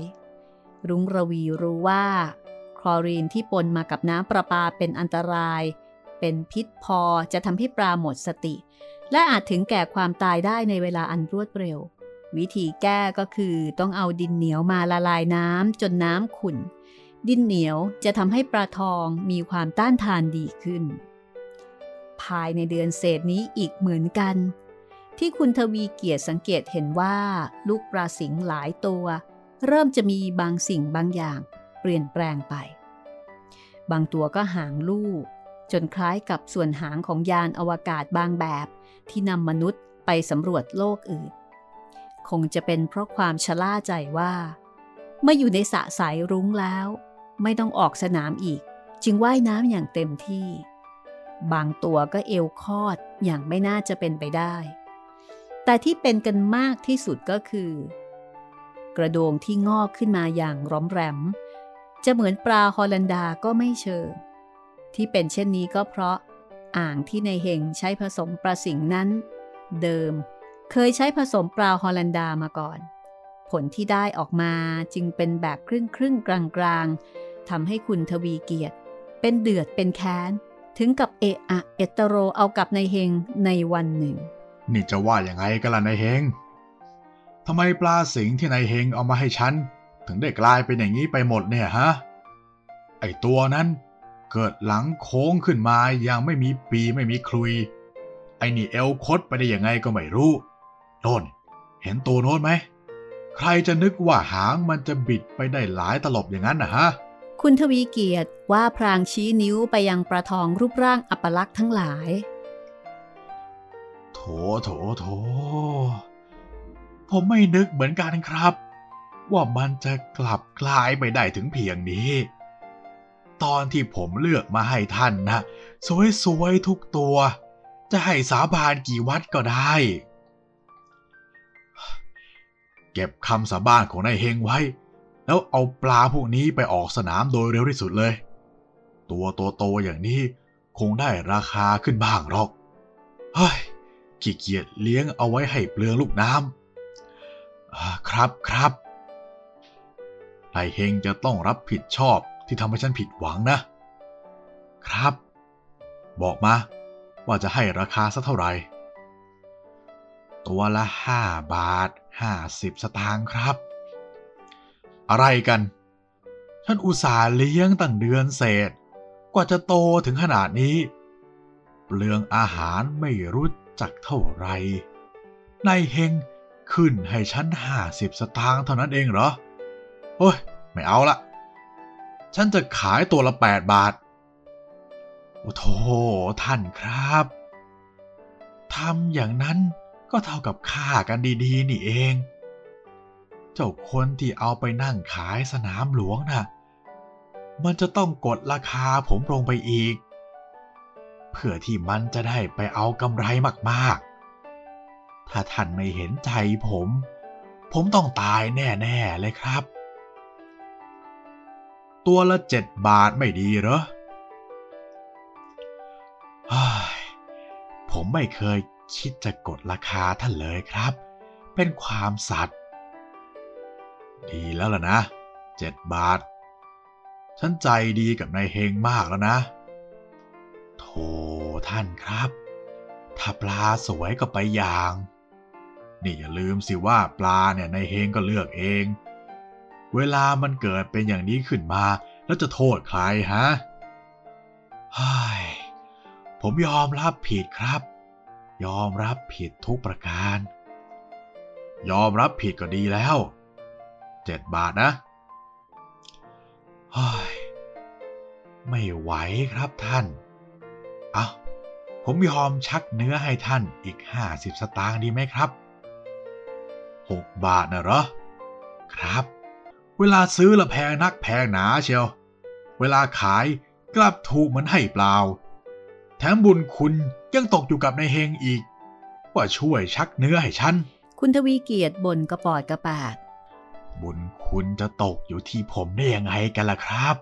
รุ้งระวีรู้ว่า คลอรีนที่ปนมากับน้ำประปาเป็นอันตราย เป็นพิษพอจะทำให้ปลาหมดสติ และอาจถึงแก่ความตายได้ในเวลาอันรวดเร็ว วิธีแก้ก็คือต้องเอาดินเหนียวมาละลายน้ำจนน้ำขุ่น ดินเหนียวจะทำให้ปลาทองมีความต้านทานดีขึ้น ภายในเดือนเศษนี้อีกเหมือนกัน ที่คุณทวีเกียรติสังเกตเห็นว่าลูกปลาสิงหลายตัว เริ่มจะมีบางสิ่งบางอย่าง เปลี่ยนแปลงไป บางตัวก็หางลูก จนคล้ายกับส่วนหางของยานอวกาศบางแบบ ที่นำมนุษย์ไปสำรวจโลกอื่น คงจะเป็นเพราะความชะล่าใจว่าเมื่ออยู่ในสระสายรุ้งแล้ว ไม่ต้องออกสนามอีก จึงว่ายน้ำอย่างเต็มที่ บางตัวก็เอวคอดอย่างไม่น่าจะเป็นไปได้ แต่ที่เป็นกันมากที่สุดก็คือ กระโดงที่งอกขึ้นมาอย่างร้อมแรม จะเหมือนปลาฮอลันดาก็ไม่เชิง ที่เป็นเช่นนี้ก็เพราะอ่างที่ในเฮงใช้ผสมปลาสิงนั้น เดิมเคยใช้ผสมปลาฮอลันดามาก่อน ผลที่ได้ออกมาจึงเป็นแบบครึ่งครึ่งกลางกลางทำให้คุณทวีเกียรติ เป็นเดือดเป็นแค้น ถึงกับเอะอะเอตโรเอากับในเฮงในวันหนึ่ง นี่จะว่าอย่างไงกันล่ะนายเฮงทำไมปลาสิงที่นายเฮงเอามาให้ฉัน ถึงได้กลายเป็นอย่างนี้ไปหมดเนี่ยฮะ ไอตัวนั้น เกิดหลังโค้งขึ้นมาอย่างไม่มีปีไม่มีคลุย ไอนี่เอลคดไปได้ยังไงก็ไม่รู้โน่นเห็นตัวโน้นไหม ใครจะนึกว่าหางมันจะบิดไปได้หลายตลบอย่างนั้นนะฮะ คุณทวีเกียรติว่าพรางชี้นิ้วไปยังประทองรูปร่างอัปลักษ์ทั้งหลาย โถโถโถ ผมไม่นึกเหมือนกันครับ ว่ามันจะกลับกลายไปได้ถึงเพียงนี้ ตอนที่ผมเลือกมาให้ท่านนะสวยๆทุกตัว จะให้สาบานกี่วัดก็ได้ เก็บคำสาบานของนายเฮงไว้ แล้วเอาปลาพวกนี้ไปออกสนามโดยเร็วที่สุดเลย ตัวโตๆอย่างนี้คงได้ราคาขึ้นบ้างหรอกเฮ้ย ขี้เกียจเลี้ยงเอาไว้ให้เปลืองลูกน้ำครับครับนายเฮงจะต้องรับผิดชอบที่ทำให้ฉันผิดหวังนะ ครับ บอกมา ว่าจะให้ราคาสักเท่าไหร่ ตัวละห้าบาทห้าสิบสตางค์ครับ อะไรกัน ฉันอุตส่าห์เลี้ยงตั้งเดือนเศษ กว่าจะโตถึงขนาดนี้ เปลืองอาหารไม่รู้ จักเท่าไรนายเฮงขึ้นให้ฉันห้าสิบสตางค์เท่านั้นเองเหรอ โอ้ย ไม่เอาละ ฉันจะขายตัวละแปดบาท โอ้โธท่านครับทำอย่างนั้นก็เท่ากับค่ากันดีๆ นี่เอง เจ้าคนที่เอาไปนั่งขายสนามหลวงนะ่ะ มันจะต้องกดราคาผมลงไปอีก เพื่อที่มันจะได้ไปเอากำไรมากๆ ถ้าท่านไม่เห็นใจผม ผมต้องตายแน่ๆเลยครับ ตัวละเจ็ดบาทไม่ดีเหรอผมไม่เคยคิดจะกดราคาท่านเลยครับ เป็นความสัตย์ดีแล้วล่ะนะเจ็ดบาท ฉันใจดีกับนายเฮงมากแล้วนะ โธ่ท่านครับ ถ้าปลาสวยก็ไปอย่าง นี่อย่าลืมสิว่าปลาเนี่ยในเฮงก็เลือกเอง เวลามันเกิดเป็นอย่างนี้ขึ้นมา แล้วจะโทษใครฮะฮ้ผมยอมรับผิดครับ ยอมรับผิดทุกประการ ยอมรับผิดก็ดีแล้ว เจ็ดบาทนะฮ้ไม่ไหวครับท่าน เอาผมยอมชักเนื้อให้ท่านอีกห้าสิบสตางค์ดีไหมครับหกบาทนะเหรอ ครับ เวลาซื้อละแพงนักแพงหนาเชียว เวลาขายกลับถูกเหมือนให้เปล่า แถมบุญคุณยังตกอยู่กับนายเฮงอีก ว่าช่วยชักเนื้อให้ฉัน คุณทวีเกียรติบ่นกระปอดกระปาก บุญคุณจะตกอยู่ที่ผมได้ยังไงกันล่ะครับ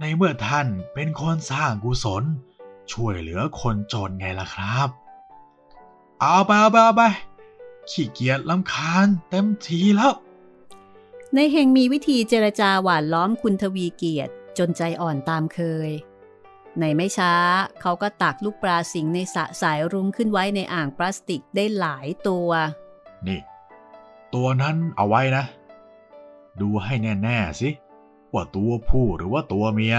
ในเมื่อท่านเป็นคนสร้างกุศล ช่วยเหลือคนจนไงล่ะครับ เอาไปเอาไปเอาไปขี้เกียจลำคาญเต็มทีแล้วในเฮงมีวิธีเจรจาหวานล้อมคุณทวีเกียรติจนใจอ่อนตามเคย ในไม่ช้าเขาก็ตักลูกปลาสิงในสระสายรุ้งขึ้นไว้ในอ่างพลาสติกได้หลายตัว นี่ ตัวนั้นเอาไว้นะ ดูให้แน่ ๆ สิ ว่าตัวผู้หรือว่าตัวเมีย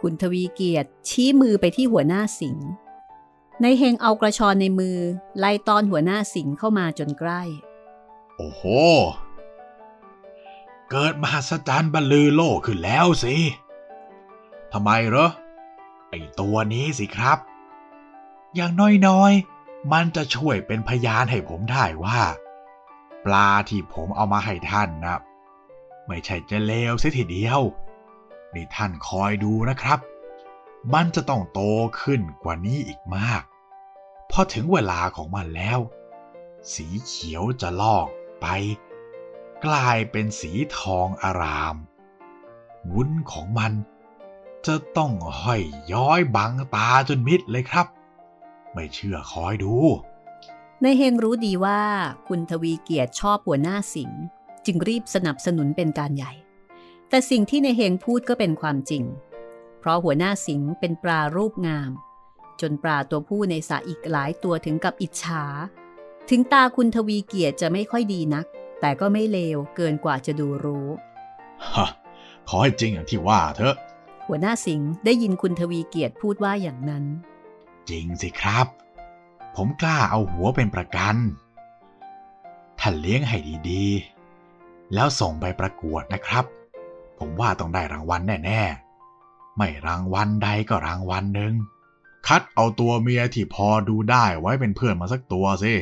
คุณทวีเกียรติ ชี้มือไปที่หัวหน้าสิงห์ในเฮงเอากระชอนในมือ ไล่ตอนหัวหน้าสิงห์เข้ามาจนใกล้ โอ้โห เกิดมหัศจรรย์บรรลือโลกขึ้นแล้วสิทำไมเหรอ ไอตัวนี้สิครับ อย่างน้อยๆ มันจะช่วยเป็นพยานให้ผมได้ว่า ปลาที่ผมเอามาให้ท่านนะ ไม่ใช่จะเลวเสียทีเดียว นี่ท่านคอยดูนะครับ มันจะต้องโตขึ้นกว่านี้อีกมาก พอถึงเวลาของมันแล้ว สีเขียวจะลอกไป กลายเป็นสีทองอาราม วุ้นของมันจะต้องห้อยย้อยบังตาจนมิดเลยครับ ไม่เชื่อคอยดูในเฮงรู้ดีว่าคุณทวีเกียรติชอบหัวหน้าสิงจึงรีบสนับสนุนเป็นการใหญ่ แต่สิ่งที่ในเฮงพูดก็เป็นความจริง เพราะหัวหน้าสิงห์เป็นปลารูปงาม จนปลาตัวผู้ในสระอีกหลายตัวถึงกับอิจฉา ถึงตาคุณทวีเกียรติจะไม่ค่อยดีนัก แต่ก็ไม่เลวเกินกว่าจะดูรู้ฮะขอให้จริงอย่างที่ว่าเถอะ หัวหน้าสิงห์ได้ยินคุณทวีเกียรติพูดว่าอย่างนั้น จริงสิครับ ผมกล้าเอาหัวเป็นประกัน ท่านเลี้ยงให้ดีๆ แล้วส่งไปประกวดนะครับ ผมว่าต้องได้รางวัลแน่ๆ ไม่รางวัลใดก็รางวัลหนึ่ง คัดเอาตัวเมียที่พอดูได้ไว้เป็นเพื่อนมาสักตัวสิ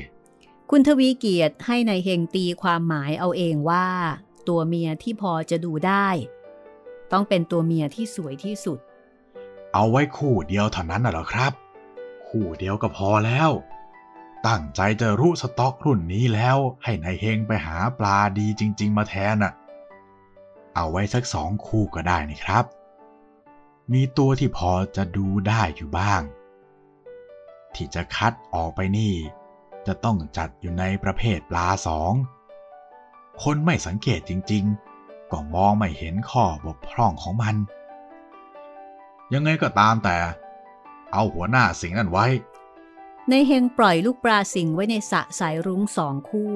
คุณทวีเกียรติให้ในายเฮงตีความหมายเอาเองว่า ตัวเมียที่พอจะดูได้ ต้องเป็นตัวเมียที่สวยที่สุด เอาไว้คู่เดียวเท่านั้นน่ะเหรอครับ คู่เดียวก็พอแล้ว ตั้งใจจะรู้สต็อกรุ่นนี้แล้ว ให้นายเฮงไปหาปลาดีจริง ๆ มาแทนน่ะ เอาไว้สักสองคู่ก็ได้นี่ครับ มีตัวที่พอจะดูได้อยู่บ้าง ที่จะคัดออกไปนี่ จะต้องจัดอยู่ในประเภทปลาสอง คนไม่สังเกตจริงๆ ก็มองไม่เห็นข้อบกพร่องของมัน ยังไงก็ตามแต่ เอาหัวหน้าสิงนั่นไว้ ในเฮงปล่อยลูกปลาสิงไว้ในสระสายรุ้งสองคู่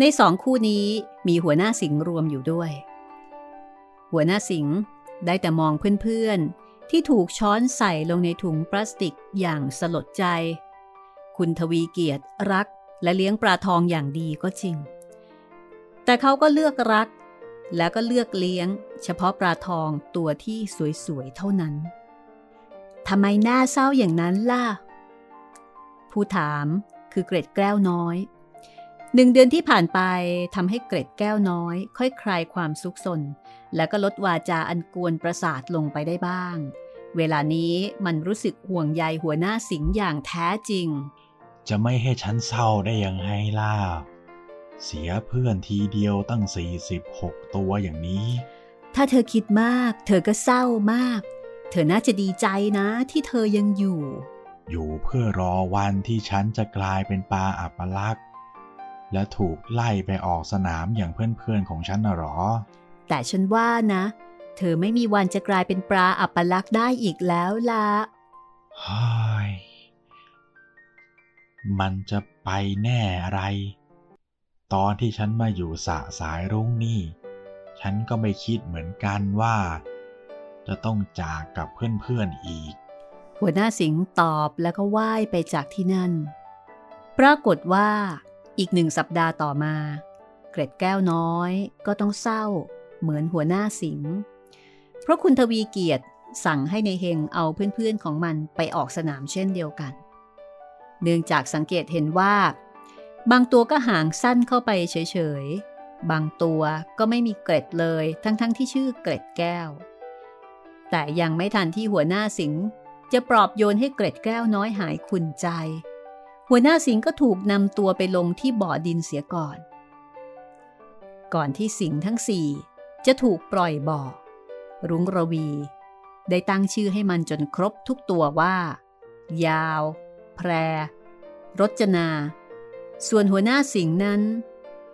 ในสองคู่นี้มีหัวหน้าสิงรวมอยู่ด้วย หัวหน้าสิงห์ได้แต่มองเพื่อนๆ ที่ถูกช้อนใส่ลงในถุงพลาสติกอย่างสลดใจ คุณทวีเกียรติรักและเลี้ยงปลาทองอย่างดีก็จริง แต่เขาก็เลือกรัก แล้วก็เลือกเลี้ยง เฉพาะปลาทองตัวที่สวยๆ เท่านั้น ทำไมหน้าเศร้าอย่างนั้นล่ะ ผู้ถามคือเกร็ดแก้วน้อย หนึ่งเดือนที่ผ่านไปทำให้เกร็ดแก้วน้อย ค่อยคลายความซุกซน และก็ลดวาจาอันกวนประสาทลงไปได้บ้าง เวลานี้มันรู้สึกห่วงใยหัวหน้าสิงห์อย่างแท้จริง จะไม่ให้ฉันเศร้าได้ยังไงล่ะ เสียเพื่อนทีเดียวตั้ง 46 ตัวอย่างนี้ ถ้าเธอคิดมาก เธอก็เศร้ามาก เธอน่าจะดีใจนะที่เธอยังอยู่ อยู่เพื่อรอวันที่ฉันจะกลายเป็นปลาอัปลักษณ์ และถูกไล่ไปออกสนามอย่างเพื่อนๆของฉันน่ะหรอ แต่ฉันว่านะ เธอไม่มีวันจะกลายเป็นปลาอัปลักษณ์ได้อีกแล้วล่ะเฮ้ยมันจะไปแน่อะไร ตอนที่ฉันมาอยู่สะสายรุ้งนี่ ฉันก็ไม่คิดเหมือนกันว่า จะต้องจากกับเพื่อนๆอีก หัวหน้าสิงห์ตอบแล้วก็ว่ายไปจากที่นั่น ปรากฏว่า อีกหนึ่งสัปดาห์ต่อมา เกร็ดแก้วน้อยก็ต้องเศร้า เหมือนหัวหน้าสิง เพราะคุณทวีเกียรติสั่งให้ในเฮงเอาเพื่อนๆของมันไปออกสนามเช่นเดียวกัน เนื่องจากสังเกตเห็นว่า บางตัวก็หางสั้นเข้าไปเฉยๆ บางตัวก็ไม่มีเกร็ดเลยทั้งๆทที่ชื่อเกร็ดแก้ว แต่ยังไม่ทันที่หัวหน้าสิงจะปลอบโยนให้เกร็ดแก้วน้อยหายขุนใจ หัวหน้าสิงก็ถูกนำตัวไปลงที่บ่อดินเสียก่อน ก่อนที่สิงทั้งสี่จะถูกปล่อยบ่อ รุ้งระวี ได้ตั้งชื่อให้มันจนครบทุกตัวว่า ยาว แพร รจนา ส่วนหัวหน้าสิงนั้น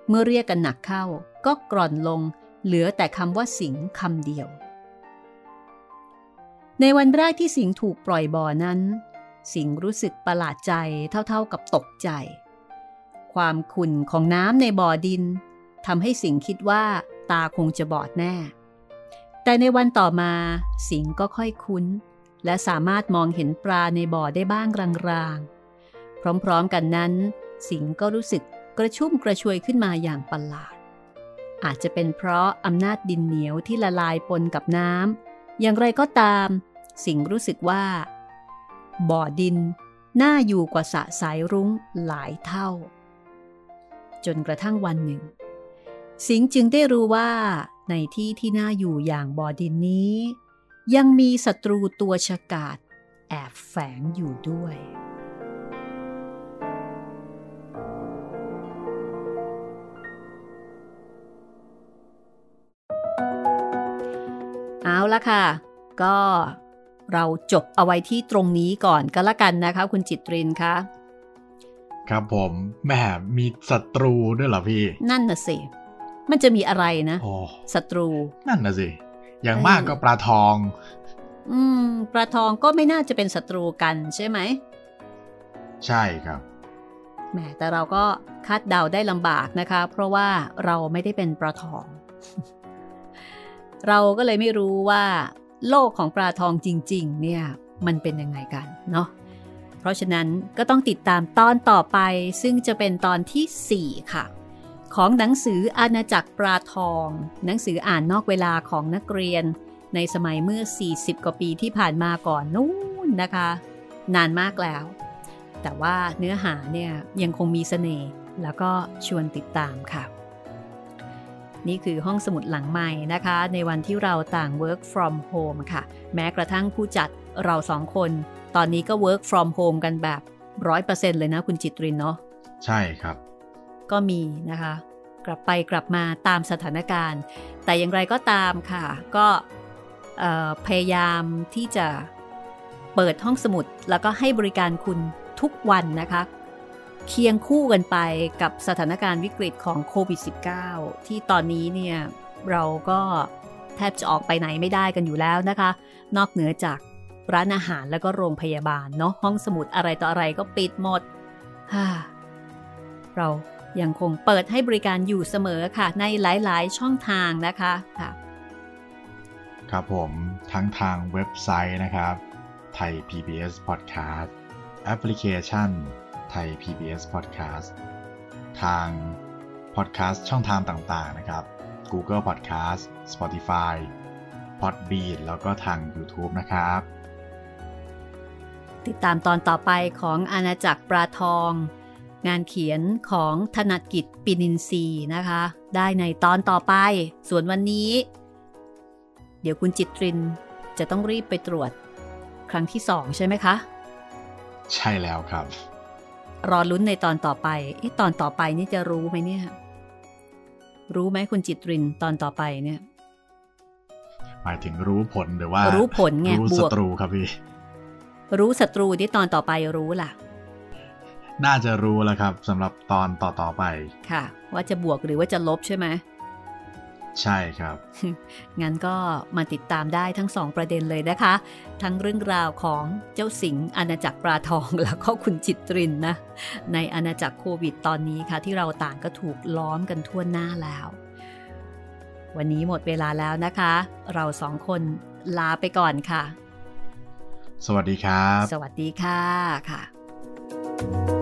เมื่อเรียกกันหนักเข้าก็กร่อนลงเหลือแต่คำว่าสิงคำเดียว ในวันแรกที่สิงถูกปล่อยบ่อนั้น สิงรู้สึกประหลาดใจเท่าๆกับตกใจ ความขุ่นของน้ำในบ่อดินทำให้สิงคิดว่าตาคงจะบอดแน่ แต่ในวันต่อมาสิงก็ค่อยคุ้น และสามารถมองเห็นปลาในบ่อได้บ้างรางๆ พร้อมๆกันนั้น สิงก็รู้สึกกระชุ่มกระชวยขึ้นมาอย่างประหลาด อาจจะเป็นเพราะอำนาจดินเหนียวที่ละลายปนกับน้ำอย่างไรก็ตาม สิงรู้สึกว่า บ่อดิน น่าอยู่กว่าสะสายรุ้งหลายเท่า จนกระทั่งวันหนึ่ง สิงจึงได้รู้ว่าในที่ที่น่าอยู่อย่างบ่อดินนี้ ยังมีศัตรูตัวฉกาจแอบแฝงอยู่ด้วย เอาละค่ะ ก็ เราจบเอาไว้ที่ตรงนี้ก่อนก็แล้วกันนะคะ คุณจิตรินคะครับผมแหม่มีศัตรูด้วยเหรอพี่ นั่นน่ะสิ มันจะมีอะไรนะโอ้ศัตรู นั่นน่ะสิ อย่างเออมากก็ปลาทอง อืมปลาทองก็ไม่น่าจะเป็นศัตรูกันใช่ไหม ใช่ครับแหมแต่เราก็คาดเดาได้ลำบากนะคะ เพราะว่าเราไม่ได้เป็นปลาทอง เราก็เลยไม่รู้ว่า โลกของปลาทองจริง ๆ เนี่ยมันเป็นยังไงกันเนาะเพราะฉะนั้นก็ต้องติดตามตอนต่อไป ซึ่งจะเป็นตอนทีสี่ 4 ค่ะ ของหนังสืออาณาจักรปลาทอง หนังสืออ่านนอกเวลาของนักเรียน ในสมัยเมื่อ 40 กว่าปีที่ผ่านมาก่อนนู้นนะคะ นานมากแล้ว แต่ว่าเนื้อหาเนี่ยยังคงมีเสน่ห์แล้วก็ชวนติดตามค่ะ นี่คือห้องสมุดหลังใหม่นะคะ ในวันที่เราต่าง work from home ค่ะ แม้กระทั่งผู้จัดเราสองคน ตอนนี้ก็ work from home กันแบบร้อยเปอร์เซ็นต์เลยนะคุณจิตรินเนาะใช่ครับ ก็มีนะคะ กลับไปกลับมาตามสถานการณ์ แต่อย่างไรก็ตามค่ะ ก็เอ่อพยายามที่จะเปิดห้องสมุดแล้วก็ให้บริการคุณทุกวันนะคะ เคียงคู่กันไปกับสถานการณ์วิกฤตของโควิด -19 ที่ตอนนี้เนี่ยเราก็แทบจะออกไปไหนไม่ได้กันอยู่แล้วนะคะ นอกเหนือจากร้านอาหารแล้วก็โรงพยาบาลเนาะห้องสมุดอะไรต่ออะไรก็ปิดหมดฮ่าเรายังคงเปิดให้บริการอยู่เสมอค่ะ ในหลาย ๆ ช่องทางนะคะค่ะครับผมทั้งทางเว็บไซต์นะครับไทย PBS Podcast แอปพลิเคชัน ไทย PBS Podcast ทาง Podcast ช่องทางต่างๆนะครับ Google Podcast Spotify Podbean แล้วก็ทาง YouTube นะครับ ติดตามตอนต่อไปของอาณาจักรปลาทอง งานเขียนของธนกิจปินินทรีย์นะคะ ได้ในตอนต่อไป ส่วนวันนี้ เดี๋ยวคุณจิตรินจะต้องรีบไปตรวจครั้งที่สองใช่ไหมคะ ใช่แล้วครับ รอลุ้นในตอนต่อไปเอ๊ะตอนต่อไปนี่จะรู้ไหมเนี่ย รู้ไหมคุณจิตรินตอนต่อไปเนี่ย หมายถึงรู้ผลหรือว่า รู้ผลไงรู้บศัวกตรูครับพี่ รู้ศัตรูที่ตอนต่อไปรู้ล่ะ น่าจะรู้แล้วครับสำหรับตอนต่อๆไป ค่ะ ว่าจะบวกหรือว่าจะลบใช่ไหม ใช่ครับ งั้นก็มาติดตามได้ทั้งสองประเด็นเลยนะคะ ทั้งเรื่องราวของเจ้าสิงห์อาณาจักรปลาทองแล้วก็คุณจิตรินนะ ในอาณาจักรโควิดตอนนี้ค่ะ ที่เราต่างก็ถูกล้อมกันทั่วหน้าแล้ว วันนี้หมดเวลาแล้วนะคะ เราสองคนลาไปก่อนค่ะ สวัสดีครับ สวัสดีค่ะค่ะ